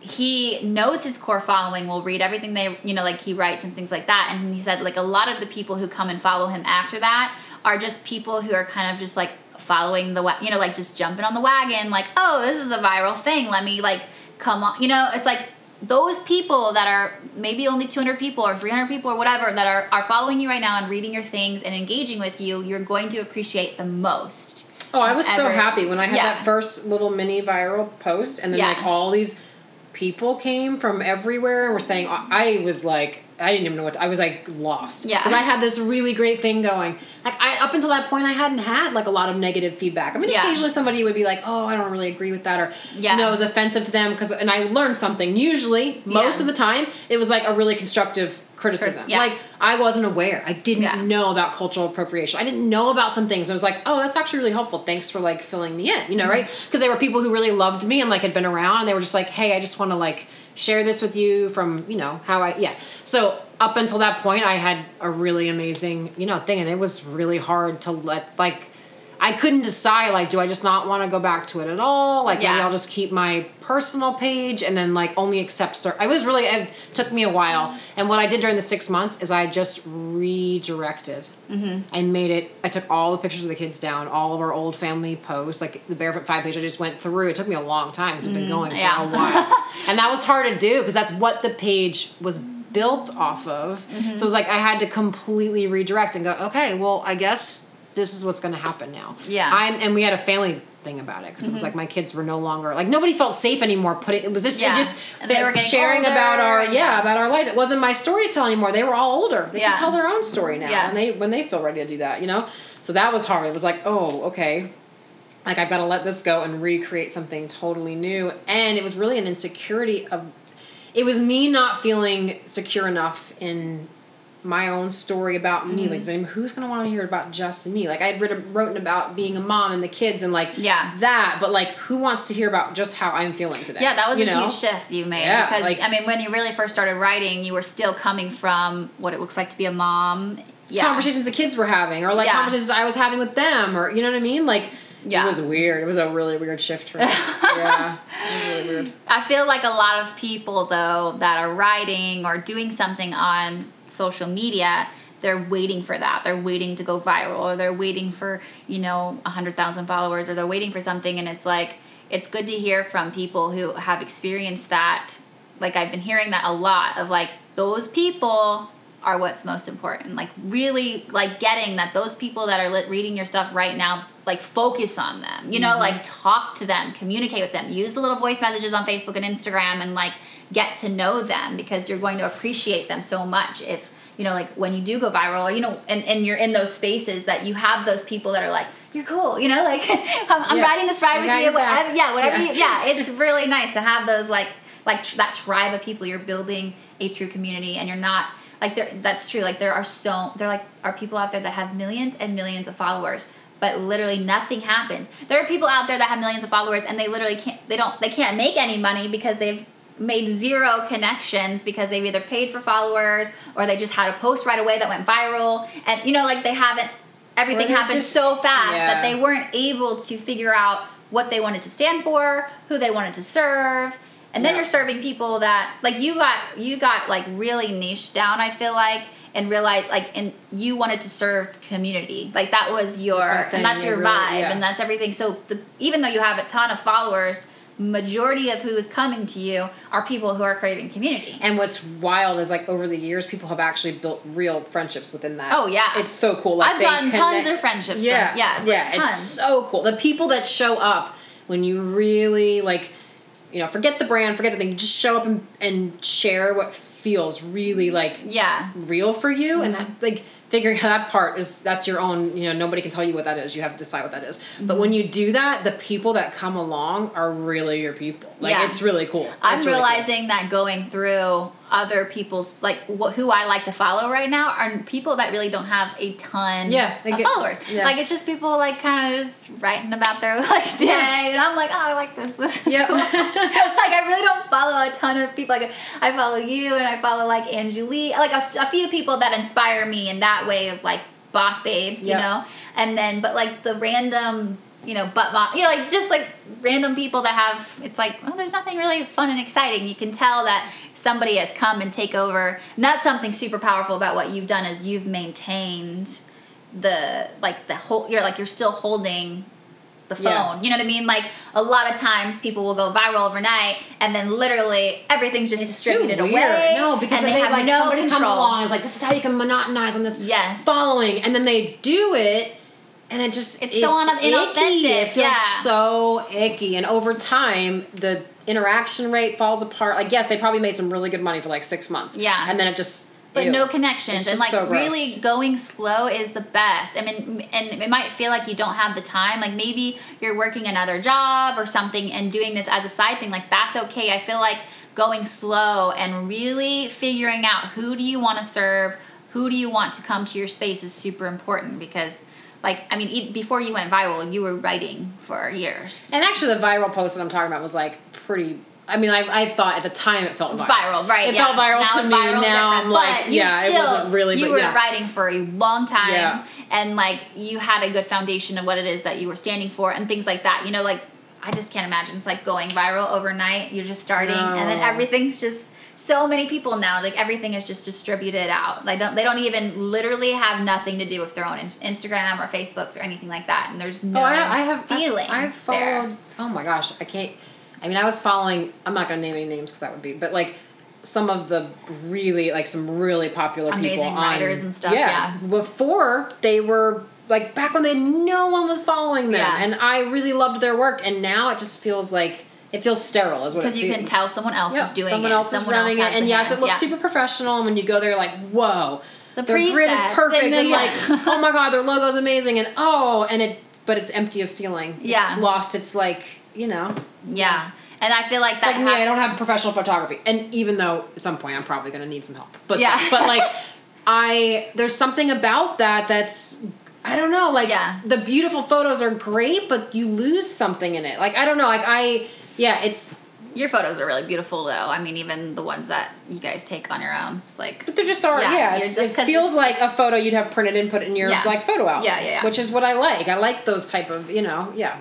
he knows his core following will read everything they you know like he writes and things like that and he said like a lot of the people who come and follow him after that are just people who are kind of just like following the wa- you know like just jumping on the wagon like oh this is a viral thing let me like come on you know it's like those people that are maybe only 200 people or 300 people or whatever that are, are following you right now and reading your things and engaging with you you're going to appreciate the most Oh, I was so happy when I had Yeah. that first little mini viral post, and then Yeah. like all these people came from everywhere and were saying, I was like, I didn't even know what to, I was like lost. Yeah. Because I had this really great thing going. Like I up until that point, I hadn't had like a lot of negative feedback. I mean, Yeah. occasionally somebody would be like, "Oh, I don't really agree with that," or Yeah. you know, it was offensive to them because, and I learned something. Usually, most Yeah. of the time, it was like a really constructive criticism. yeah. Like I wasn't aware. I didn't Yeah. know about cultural appropriation. I didn't know about some things. I was like, oh, that's actually really helpful. Thanks for like filling me in, you know, mm-hmm. right? Because there were people who really loved me and like had been around and they were just like, hey, I just want to like share this with you from, you know, how I, yeah. So up until that point, I had a really amazing, you know, thing and it was really hard to let, like, I couldn't decide like do I just not want to go back to it at all? Like maybe I'll just keep my personal page and then like only accept certain I was really it took me a while. And what I did during the 6 months is I just redirected. Mm-hmm. I made it I took all the pictures of the kids down all of our old family posts like the barefoot 5 page I just went through. It took me a long time because it's been going for yeah. a while. [LAUGHS] And that was hard to do because that's what the page was built off of. Mm-hmm. so it was like I had to completely redirect and go okay well I guess this is what's going to happen now. Yeah. Mm-hmm. I'm, and we had a family thing about it because it was like my kids were no longer like nobody felt safe anymore. Putting it was just Yeah. just they were sharing older, about our yeah, yeah. about our life. It wasn't my story to tell anymore. They were all older. They Yeah. can tell their own story now, Yeah. and they when they feel ready to do that, you know. So that was hard. It was like oh okay. Like I've got to let this go and recreate something totally new, and it was really an insecurity of. It was me not feeling secure enough in my own story about me. Mm-hmm. Like, saying, who's gonna want to hear about just me? Like, I'd written, written about being a mom and the kids and like Yeah. that, but like, who wants to hear about just how I'm feeling today? Yeah, that was You a know? huge shift you made Yeah, because like- I mean, when you really first started writing, you were still coming from what it looks like to be a mom. Yeah, Conversations the kids were having, or like Yeah. conversations I was having with them, or you know what I mean? Like, Yeah. it was weird. It was a really weird shift for me. [LAUGHS] yeah, it was really weird. I feel like a lot of people though that are writing or doing something on social media, they're waiting for that. They're waiting to go viral or they're waiting for, you know, 100,000 followers or they're waiting for something and it's like it's good to hear from people who have experienced that. Like I've been hearing that a lot of like those people are what's most important. Like really like getting that those people that are lit reading your stuff right now like focus on them. You know, like talk to them, communicate with them. Use the little voice messages on Facebook and Instagram and like get to know them because you're going to appreciate them so much if you know, like when you do go viral, or you know, and, and you're in those spaces that you have those people that are like, you're cool, you know, like [LAUGHS] I'm, I'm Yeah. riding this ride with you, whatever, yeah, whatever, Yeah. You, yeah, it's [LAUGHS] really nice to have those like like tr- that tribe of people. You're building a true community, and you're not like there. That's true. Like there are so there like are people out there that have millions and millions of followers, but literally nothing happens. There are people out there that have millions of followers, and they literally can't. They don't. They can't make any money because they've made zero connections because they've either paid for followers or they just had a post right away that went viral, and you know, like they haven't. Everything happened just- so fast that they weren't able to figure out what they wanted to stand for, who they wanted to serve. And then Yeah. you're serving people that like you got you got like really niche down, I feel like, and realized like and you wanted to serve community. Like that was your That's and that's your really, vibe yeah. and that's everything. So the, even though you have a ton of followers, majority of who is coming to you are people who are craving community. And what's wild is like over the years, people have actually built real friendships within that. Oh, yeah. it's so cool. Like I've gotten tons of friendships. Yeah, from, yeah, yeah. It's so cool. The people that show up when you really like, you know, forget the brand, forget the thing. Just show up and, and share what feels really like yeah. real for you, and that, Mm-hmm. like figuring out that part is that's your own. You know, nobody can tell you what that is. You have to decide what that is. But Mm-hmm. when you do that, the people that come along are really your people. Like Yeah. it's really cool. I'm It's really cool. realizing that going through other people's like wh- who I like to follow right now are people that really don't have a ton Yeah, of get- followers. yeah. Like it's just people like kind of just writing about their [LAUGHS] like day, and I'm like, oh, I like this. This is Yep. cool. [LAUGHS] [LAUGHS] like I really don't follow a ton of people. Like I follow you, and I follow like Angelique, like a few people that inspire me in that way of like boss babes, you know. And then, but like the random. You know, but mo- you know, like just like random people that have. It's like, oh, there's nothing really fun and exciting. You can tell that somebody has come and take over. And Not something super powerful about what you've done is you've maintained the like the whole. You're like you're still holding the phone. Yeah. You know what I mean? Like a lot of times people will go viral overnight and then literally everything's just It's distributed away. No, because they, they, have like no somebody control. comes along and is like, "This is how you can monotonize on this Yes. following," and then they do it, and it just It's so un- inauthentic, It feels yeah. so icky, and over time, the interaction rate falls apart. Like, yes, they probably made some really good money for like six months. Yeah. and then it just. but ew. no connections It's and just like so really going slow is the best i mean and it might feel like you don't have the time like maybe you're working another job or something and doing this as a side thing like that's okay i feel like going slow and really figuring out who do you want to serve who do you want to come to your space is super important because like i mean e- before you went viral you were writing for years And actually, the viral post that I'm talking about was like pretty. I mean, I, I thought at the time it felt viral. viral, right? It yeah. felt viral now to me. Viral, now different. I'm like, but you yeah, still, it wasn't really. You but were yeah. writing for a long time, Yeah. and like you had a good foundation of what it is that you were standing for, and things like that. You know, like I just can't imagine it's like going viral overnight. You're just starting, and then everything's just so many people now. Like everything is just distributed out. Like don't they don't even literally have nothing to do with their own ins- Instagram or Facebooks or anything like that. And there's oh, no Oh, I, I have feeling. I, I've there. followed. Oh my gosh, I can't. I mean, I was following. I'm not going to name any names because that would be. But like some of the really like some really popular people Amazing on- writers and stuff, yeah. Before they were like back when they no one was following them, Yeah. and I really loved their work. And now it just feels like it feels sterile. Is what it because you can tell someone else Yeah, is doing someone it. else someone else is running else it, and yes, hands, it looks yeah. super professional. And when you go there, you're like, whoa, The their grid is perfect, and and, like, [LAUGHS] oh my god, their logo's amazing, and oh, and it, but it's empty of feeling. Yeah. it's lost. It's like you know, Yeah. And I feel like it's that like me. I don't have professional photography, and even though at some point I'm probably going to need some help, but Yeah. but like, [LAUGHS] I there's something about that that's. I don't know, like Yeah. the beautiful photos are great, but you lose something in it. Like I don't know, like I, yeah, it's your photos are really beautiful though. I mean, even the ones that you guys take on your own. It's like But they're just are Yeah, yeah. just- it feels like a photo you'd have printed and put in your Yeah. like photo album. Yeah, yeah, yeah. Which is what I like. I like those type of you know yeah.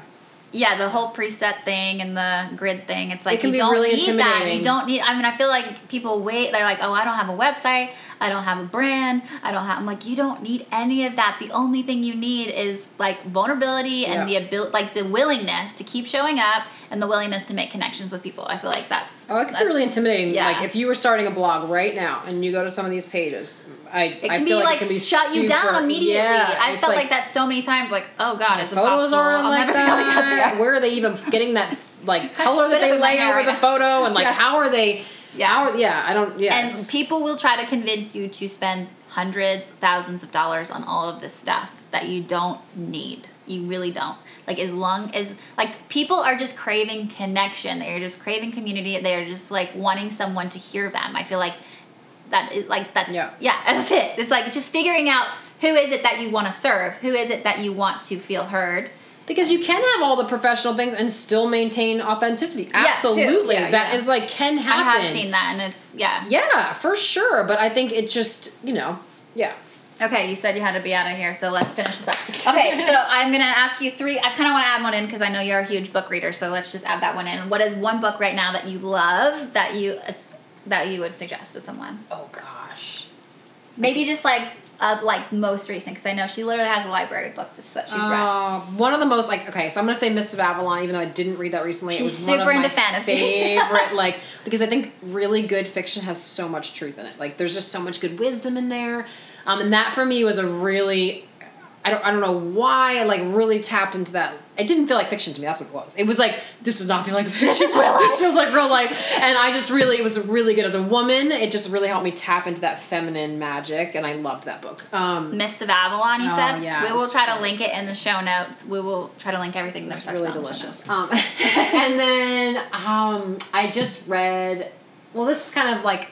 yeah, the whole preset thing and the grid thing. It's like can you be don't really need that. You don't need. I mean, I feel like people wait. They're like, oh, I don't have a website. I don't have a brand. I don't have. I'm like, you don't need any of that. The only thing you need is like vulnerability and Yeah. the ability, like the willingness to keep showing up and the willingness to make connections with people. I feel like that's. Oh, it can that's- be really intimidating. yeah. Like if you were starting a blog right now and you go to some of these pages, I It I can feel be like, like, it can be shut you down immediately. Yeah, I felt like, that so many times. Like, oh god, is Photos aren't I'm like never gonna get that. there. [LAUGHS] Where are they even getting that like [LAUGHS] color that they lay over right the now. photo and like Yeah. how are they? Yeah. How yeah, I don't. Yeah, and people will try to convince you to spend hundreds, thousands of dollars on all of this stuff that you don't need. You really don't. Like as long as like people are just craving connection. They're just craving community. They're just like wanting someone to hear them. I feel like that is like that's Yeah. yeah, [LAUGHS] that's it. It's like just figuring out who is it that you want to serve? Who is it that you want to feel heard? Because you can have all the professional things and still maintain authenticity. Yeah. Absolutely. Yeah, That yeah. is like can happen. I have seen that and it's yeah. Yeah, for sure. But I think it just, you know, yeah. Okay, you said you had to be out of here, so let's finish this up. [LAUGHS] Okay, so I'm gonna ask you three. I kind of want to add one in because I know you're a huge book reader, so let's just add that one in. What is one book right now that you love that you that you would suggest to someone? Oh gosh. Maybe just like uh, like most recent? Because I know she literally has a library book that she's read. Uh, one of the most like okay, so I'm gonna say Mists of Avalon, even though I didn't read that recently. She's it was one super of into my fantasy. Favorite [LAUGHS] like because I think really good fiction has so much truth in it. Like there's just so much good wisdom in there, um, and that for me was a really. I don't, I don't know why I like really tapped into that. It didn't feel like fiction to me. That's what it was. It was like this does not feel like fiction. This, [LAUGHS] feels like real life. And I just really it was really good as a woman. It just really helped me tap into that feminine magic, and I loved that book. Um, Mists of Avalon, you Oh, said? yeah, We will try to link it in the show notes. We will try to link everything that's really delicious. Um, [LAUGHS] and then um, I just read. Well, this is kind of like a.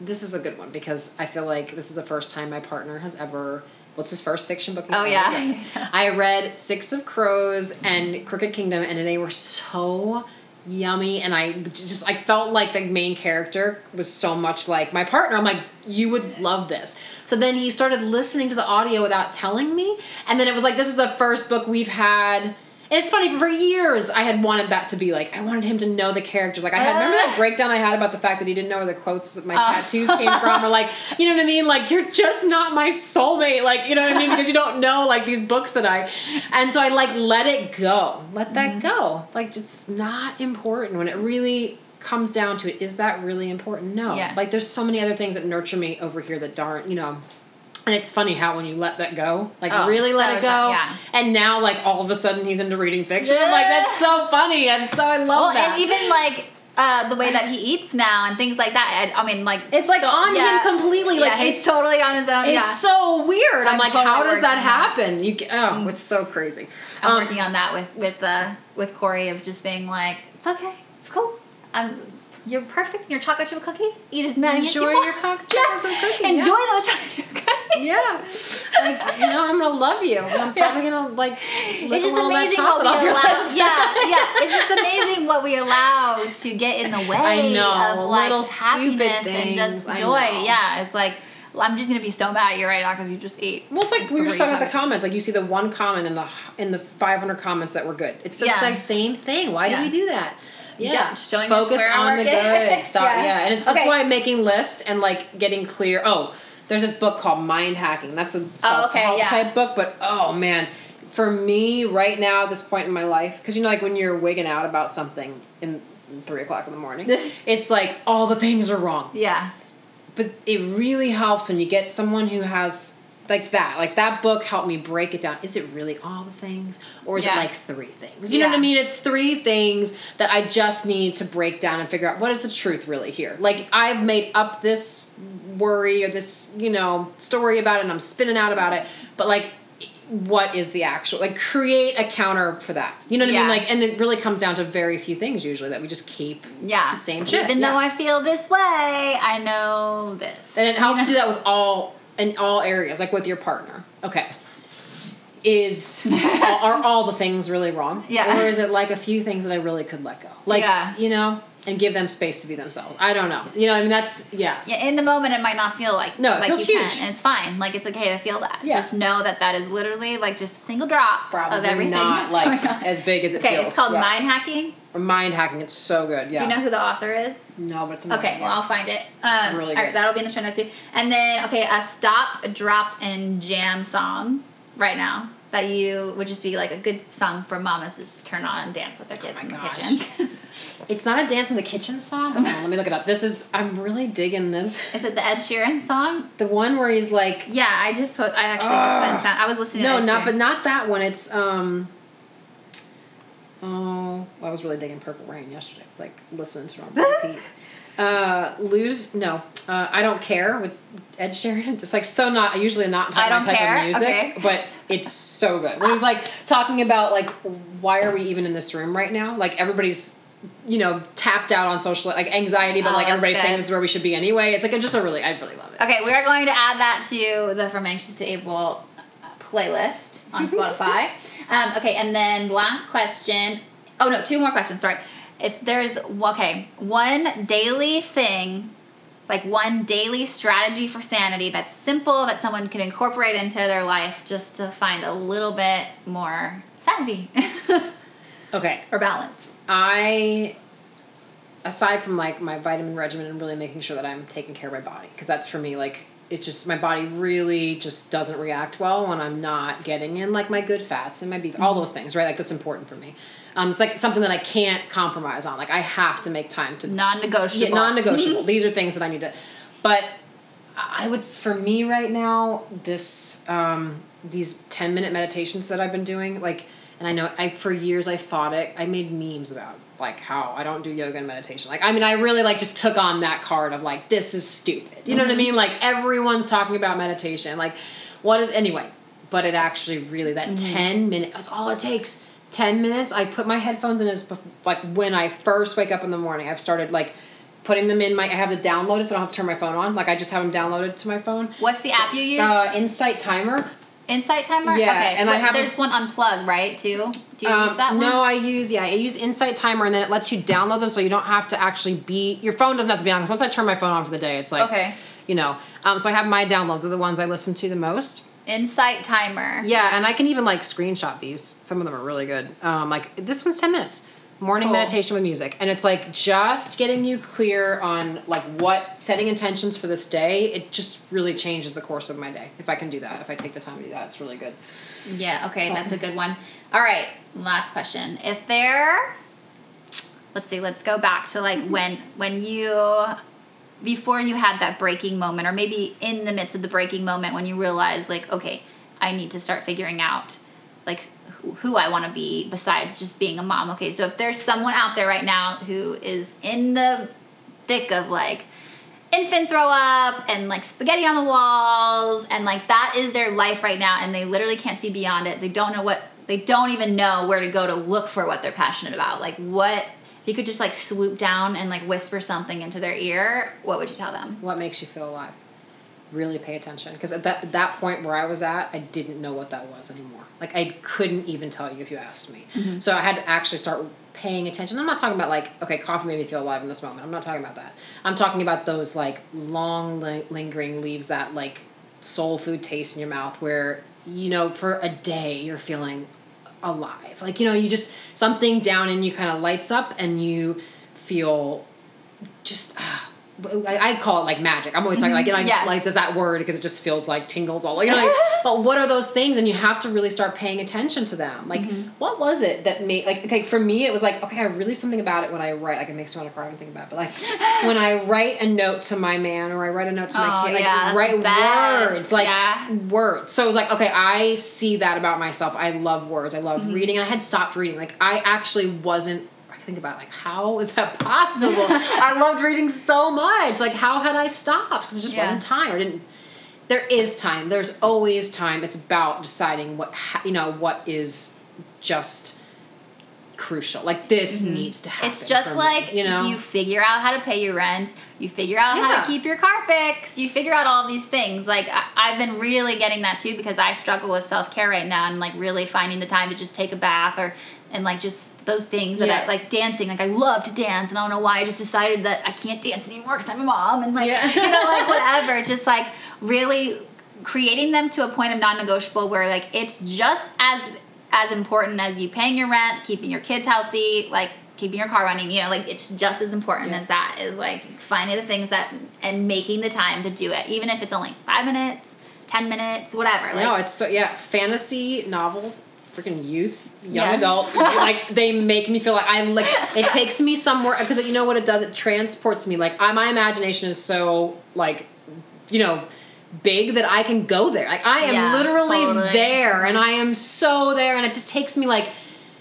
This is a good one because I feel like this is the first time my partner has ever. What's his first fiction book? Oh, yeah. [LAUGHS] I read Six of Crows and Crooked Kingdom, and they were so yummy and i just i felt like the main character was so much like my partner i'm like you would love this so then he started listening to the audio without telling me and then it was like this is the first book we've had and it's funny for years I had wanted that to be like I wanted him to know the characters. Like I had remember that ah. breakdown I had about the fact that he didn't know where the quotes of my ah. tattoos came from, or like you know what I mean. Like you're just not my soulmate. Like you know what I mean because you don't know like these books that I, and so I like let it go, let that mm-hmm. go. Like it's not important when it really comes down to it. Is that really important? No. Yeah. Like there's so many other things that nurture me over here that aren't, you know. And it's funny how when you let that go, like Oh, really let so it go, yeah. and now like all of a sudden he's into reading fiction. I'm like that's so funny, and so I love Well, that. and even like uh, the way that he eats now and things like that. I, I mean, like It's, like, so- on him completely, like, yeah, he's it's- totally on his own. it's yeah, so weird. I'm, I'm like, totally how does that happen? You get, oh, it's so crazy. I'm Um, working on that with with uh, with Corey of just being like, it's okay, it's cool. Um, you're perfect. Your chocolate chip cookies. Eat as many as you Enjoy your chocolate Yeah. chip cookie, Enjoy yeah. those chocolate chip cookies. Yeah, like you know, I'm gonna love you. I'm probably gonna like. lick It's a just little of that amazing what we allow. Yeah, yeah. It's just amazing what we allow to get in the way I know, of like little happiness and just joy. Yeah, it's like I'm just gonna be so mad at you right now because you just ate. Well, it's like we were just talking about the comments. Like you see the one comment in the in the 500 comments that were good. It's just Yeah. like same thing. Why Yeah. do we do that? Yeah, showing focus on the good. [LAUGHS] Stop. Yeah. Yeah, and it's Okay. that's why I'm making lists and like getting clear. Oh, there's this book called Mind Hacking. That's a self help Oh, yeah. type book, but oh man. For me, right now, at this point in my life, because you know, like when you're wigging out about something in three o'clock in the morning, [LAUGHS] it's like all the things are wrong Yeah. but it really helps when you get someone who has like that like that book helped me break it down. Is it really all the things or is Yeah. it like three things? You know what i mean? It's three things that i just need to break down and figure out what is the truth really here? Like i've made up this worry or this you know story about it and i'm spinning out about it but like what is the actual like create a counter for that. You know what i mean? Like and it really comes down to very few things usually that we just keep Yeah. the same shit. Even Yeah. though I feel this way, I know this. And it helps to do that with all in all areas, like with your partner. Okay. Is are, are all the things really wrong? Yeah. Or is it like a few things that I really could let go? Like Yeah. you know, and give them space to be themselves. I don't know. You know, I mean that's yeah. Yeah, in the moment it might not feel like No, it like feels huge. can, and it's fine. Like it's okay to feel that. Yeah. Just know that that is literally like just a single drop Probably of everything. not like as big as it feels. Okay, feels. it's called Yeah. mind hacking. Mind hacking. It's so good. Yeah. Do you know who the author is? No, but it's Okay, well I'll find it. Um, really all right, that'll be in the show notes too. And then okay, a stop, drop, and jam song right now that you would just be like a good song for mamas to just turn on and dance with their kids Oh in the gosh. kitchen. [LAUGHS] It's not a dance in the kitchen song. On, let me look it up. This is I'm really digging this. is it the Ed Sheeran song? The one where he's like Yeah, I just put. I actually just went found. I was listening. No, not but not that one. It's um. Oh, I was really digging Purple Rain yesterday. I was like listening to it on repeat. [LAUGHS] Uh, lose no, uh, I don't care with Ed Sheeran. It's like so not usually not type, my type care, of music, okay. but it's so good. When he's like talking about like why are we even in this room right now? Like everybody's you know tapped out on social like anxiety, but Oh, like everybody's saying this is where we should be anyway. It's like just a really I really love it. Okay, we are going to add that to the From Anxious to Able playlist on [LAUGHS] Spotify. Um, okay, and then last question. Oh no, two more questions. Sorry. If there's okay, one daily thing, like one daily strategy for sanity that's simple that someone can incorporate into their life just to find a little bit more sanity [LAUGHS] Okay, or balance. I aside from like my vitamin regimen and really making sure that I'm taking care of my body because that's for me like it just my body really just doesn't react well when I'm not getting in like my good fats and my beef, all those things, right? Like that's important for me. Um, it's like something that I can't compromise on. Like I have to make time to Non-negotiable. yeah, non-negotiable. These are things that I need to. But I would, for me right now, this um, these ten minute meditations that I've been doing, like, and I know I for years I fought it. I made memes about like how I don't do yoga and meditation. Like, I mean, I really like just took on that card of like this is stupid. You know what I mean? Like everyone's talking about meditation. Like, what is anyway? But it actually really that ten minutes. That's all it takes. 10 minutes i put my headphones in as like when i first wake up in the morning i've started like putting them in my i have it downloaded so i don't have to turn my phone on like i just have them downloaded to my phone What's the app you use? uh, insight timer Insight Timer. yeah, Okay. and I have a- There's one unplugged, right? Too. Do you Um, use that one? no i use yeah i use insight timer and then it lets you download them so you don't have to actually be your phone doesn't have to be on because once i turn my phone on for the day it's like Okay. you know um, so i have my downloads are the ones i listen to the most Insight Timer. Yeah, and I can even like screenshot these. Some of them are really good. Um, like this one's ten minutes. Morning Cool. meditation with music, and it's like just getting you clear on like what setting intentions for this day. It just really changes the course of my day if I can do that. If I take the time to do that, it's really good. Yeah, okay, that's a good one. All right, last question. If there let's see, let's go back to like when when you before you had that breaking moment or maybe in the midst of the breaking moment when you realized like, okay, I need to start figuring out like who, I want to be besides just being a mom. Okay, so if there's someone out there right now who is in the thick of like infant throw up and like spaghetti on the walls and like that is their life right now and they literally can't see beyond it they don't know what they don't even know where to go to look for what they're passionate about like what if you could just like swoop down and like whisper something into their ear what would you tell them What makes you feel alive? Really pay attention because at that that point where I was at, I didn't know what that was anymore. Like I couldn't even tell you if you asked me. So I had to actually start paying attention. I'm not talking about like okay, coffee made me feel alive in this moment. I'm not talking about that. I'm talking about those like long li- lingering leaves that like soul food taste in your mouth where you know for a day you're feeling alive. Like you know you just something down in you kind of lights up and you feel just ah, I, I call it like magic. I'm always talking like you know I just Yeah. like does that word because it just feels like tingles all you [LAUGHS] know like but what are those things? And you have to really start paying attention to them. Like what was it that made like okay for me it was like okay I really something about it when I write. Like it makes me want to cry when I think about it but like [LAUGHS] when I write a note to my man or I write a note to my Oh, kid like yeah, write words like Yeah. words. So it was like okay I see that about myself. I love words. I love reading. And I had stopped reading. Like I actually wasn't think about like how is that possible? [LAUGHS] I loved reading so much. Like how had I stopped? Because it just Yeah. wasn't time. I didn't. There is time. There's always time. It's about deciding what you know what is just crucial. Like this needs to happen. Mm-hmm. it's just for me, like you know. you figure out how to pay your rent you figure out how to keep your car fixed you figure out all these things like I, i've been really getting that too because i struggle with self-care right now and like really finding the time to just take a bath or and like just those things that Yeah. i like dancing like i love to dance and i don't know why i just decided that i can't dance anymore because i'm a mom and like Yeah. you know like [LAUGHS] whatever just like really creating them to a point of non-negotiable where like it's just as as important as you paying your rent keeping your kids healthy like keeping your car running you know like it's just as important Yeah. as that is like finding the things that and making the time to do it even if it's only five minutes ten minutes whatever like no, it's so yeah. Fantasy novels, freaking youth, young Yeah. adult, [LAUGHS] like they make me feel like I'm like it takes me somewhere because you know what it does. It transports me. Like I, my imagination is so like you know big that I can go there. Like I am Yeah, literally totally. there, and I am so there, and it just takes me like.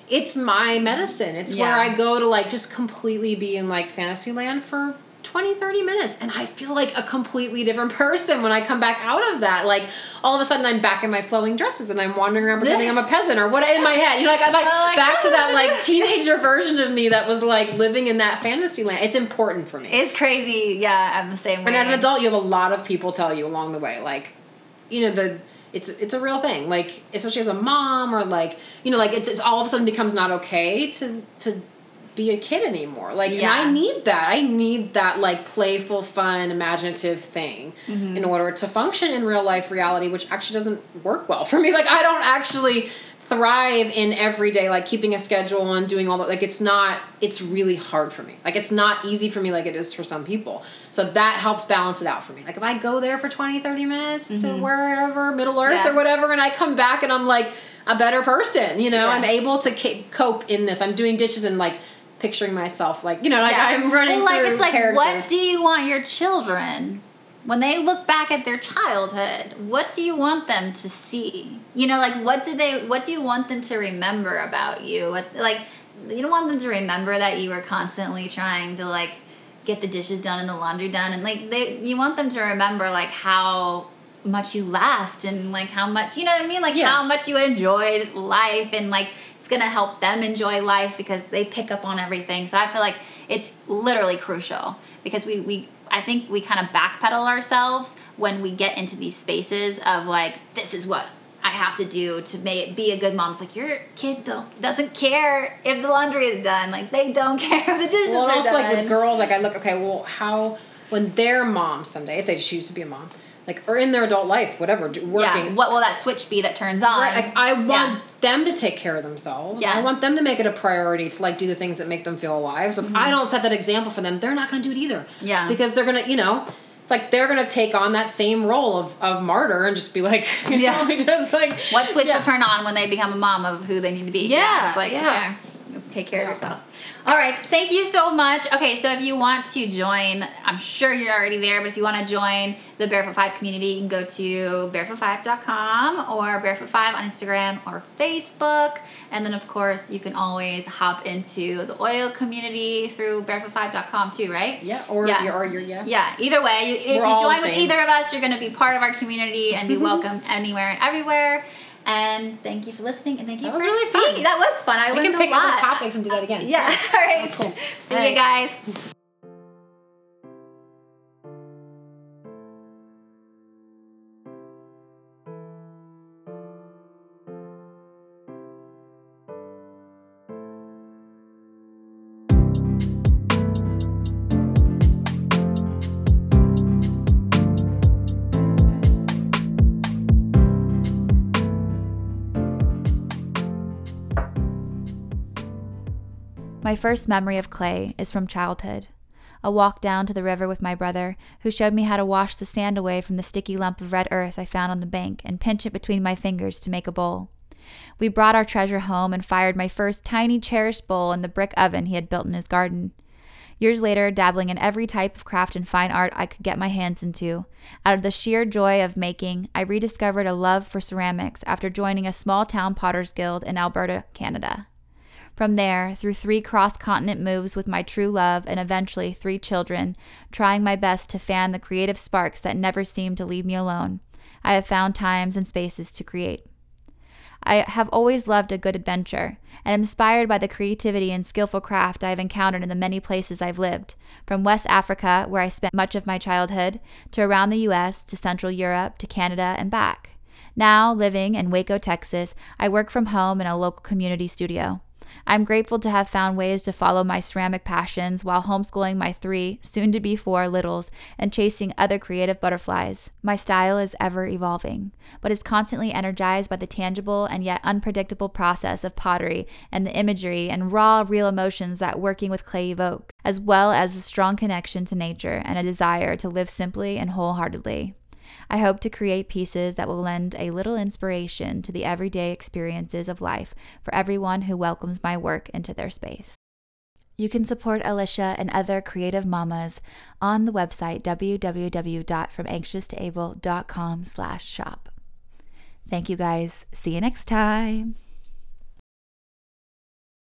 It's my medicine. It's where I go to like just completely be in like fantasy land for 20, 30 minutes. And I feel like a completely different [LAUGHS] person when I come back out of that. Like all of a sudden I'm back in my flowing dresses and I'm wandering around pretending I'm a peasant or what in my head. You know, like I'm like, [LAUGHS] like, back to that like [LAUGHS] teenager version of me that was like living in that fantasy land. It's important for me. it's crazy yeah i'm the same way And as an adult, you have a lot of people tell you along the way, like, you know, the it's it's a real thing. Like, especially as a mom, or like, you know, like it's, it's all of a sudden becomes not okay to to be a kid anymore. Like, Yeah. and I need that. I need that like playful, fun, imaginative thing mm-hmm. in order to function in real life reality, which actually doesn't work well for me. [LAUGHS] Like, I don't actually thrive in everyday like keeping a schedule and doing all that like it's not it's really hard for me like it's not easy for me like it is for some people so that helps balance it out for me like if i go there for 20 30 minutes to mm-hmm. wherever middle earth Yeah. or whatever and i come back and i'm like a better person you know Yeah. i'm able to cope in this i'm doing dishes and like picturing myself like you know like Yeah. i'm running Well, like it's like what do you want your children? When they look back at their childhood what do you want them to see? You know like what do they what do you want them to remember about you? What, like you don't want them to remember that you were constantly trying to like get the dishes done and the laundry done. And like they you want them to remember like how much you laughed and like how much you know what I mean? Like Yeah. how much you enjoyed life and like it's gonna help them enjoy life because they pick up on everything so I feel like it's literally crucial because we we I think we kind of backpedal ourselves when we get into these spaces of like this is what I have to do to make it be a good mom. It's like your kid don't doesn't care if the laundry is done. Like they don't [LAUGHS] care if the dishes well are also done. like with girls like i look okay well how when they're moms someday if they choose to be a mom like or in their adult life whatever do- working yeah, what will that switch be that turns on? Right, like I want Yeah. them to take care of themselves. Yeah. I want them to make it a priority to like do the things that make them feel alive. So if I don't set that example for them, they're not going to do it either. Mm-hmm. Yeah. because they're gonna, you know, it's like they're gonna take on that same role of, of martyr and just be like, [LAUGHS] you Yeah. know, [LAUGHS] just like What switch yeah. will turn on when they become a mom of who they need to be? Yeah, it's like yeah. Yeah, take care of yourself. All right, thank you so much. Okay, so if you want to join, I'm sure you're already there, but if you want to join the Barefoot Vie community, you can go to barefootvie.com or Barefoot Vie on Instagram or Facebook, and then of course you can always hop into the oil community through barefootvie.com too, right? Yeah, or Yeah. your or your yeah. Yeah, either way, if We're you join with either of us, you're going to be part of our community and be [LAUGHS] welcome anywhere and everywhere. And thank you for listening, and thank you That was really fun. being- That was fun. I We learned can pick a lot. other topics and do that again. [LAUGHS] Yeah. All right. That's cool. See All you right. guys. [LAUGHS] My first memory of clay is from childhood. A walk down to the river with my brother, who showed me how to wash the sand away from the sticky lump of red earth I found on the bank and pinch it between my fingers to make a bowl. We brought our treasure home and fired my first tiny cherished bowl in the brick oven he had built in his garden. Years later, dabbling in every type of craft and fine art I could get my hands into, out of the sheer joy of making, I rediscovered a love for ceramics after joining a small town potters guild in Alberta, Canada. From there, through three cross continent moves with my true love and eventually three children, trying my best to fan the creative sparks that never seem to leave me alone, I have found times and spaces to create. I have always loved a good adventure and am inspired by the creativity and skillful craft I have encountered in the many places I've lived, from West Africa, where I spent much of my childhood, to around the US, to Central Europe, to Canada, and back. Now, living in Waco, Texas, I work from home in a local community studio. I'm grateful to have found ways to follow my ceramic passions while homeschooling my three, soon to be four, littles and chasing other creative butterflies. My style is ever evolving, but is constantly energized by the tangible and yet unpredictable process of pottery and the imagery and raw, real emotions that working with clay evokes, as well as a strong connection to nature and a desire to live simply and wholeheartedly. I hope to create pieces that will lend a little inspiration to the everyday experiences of life for everyone who welcomes my work into their space. You can support Alicia and other creative mamas on the website www.fromanxioustoable.com slash shop. Thank you guys. See you next time.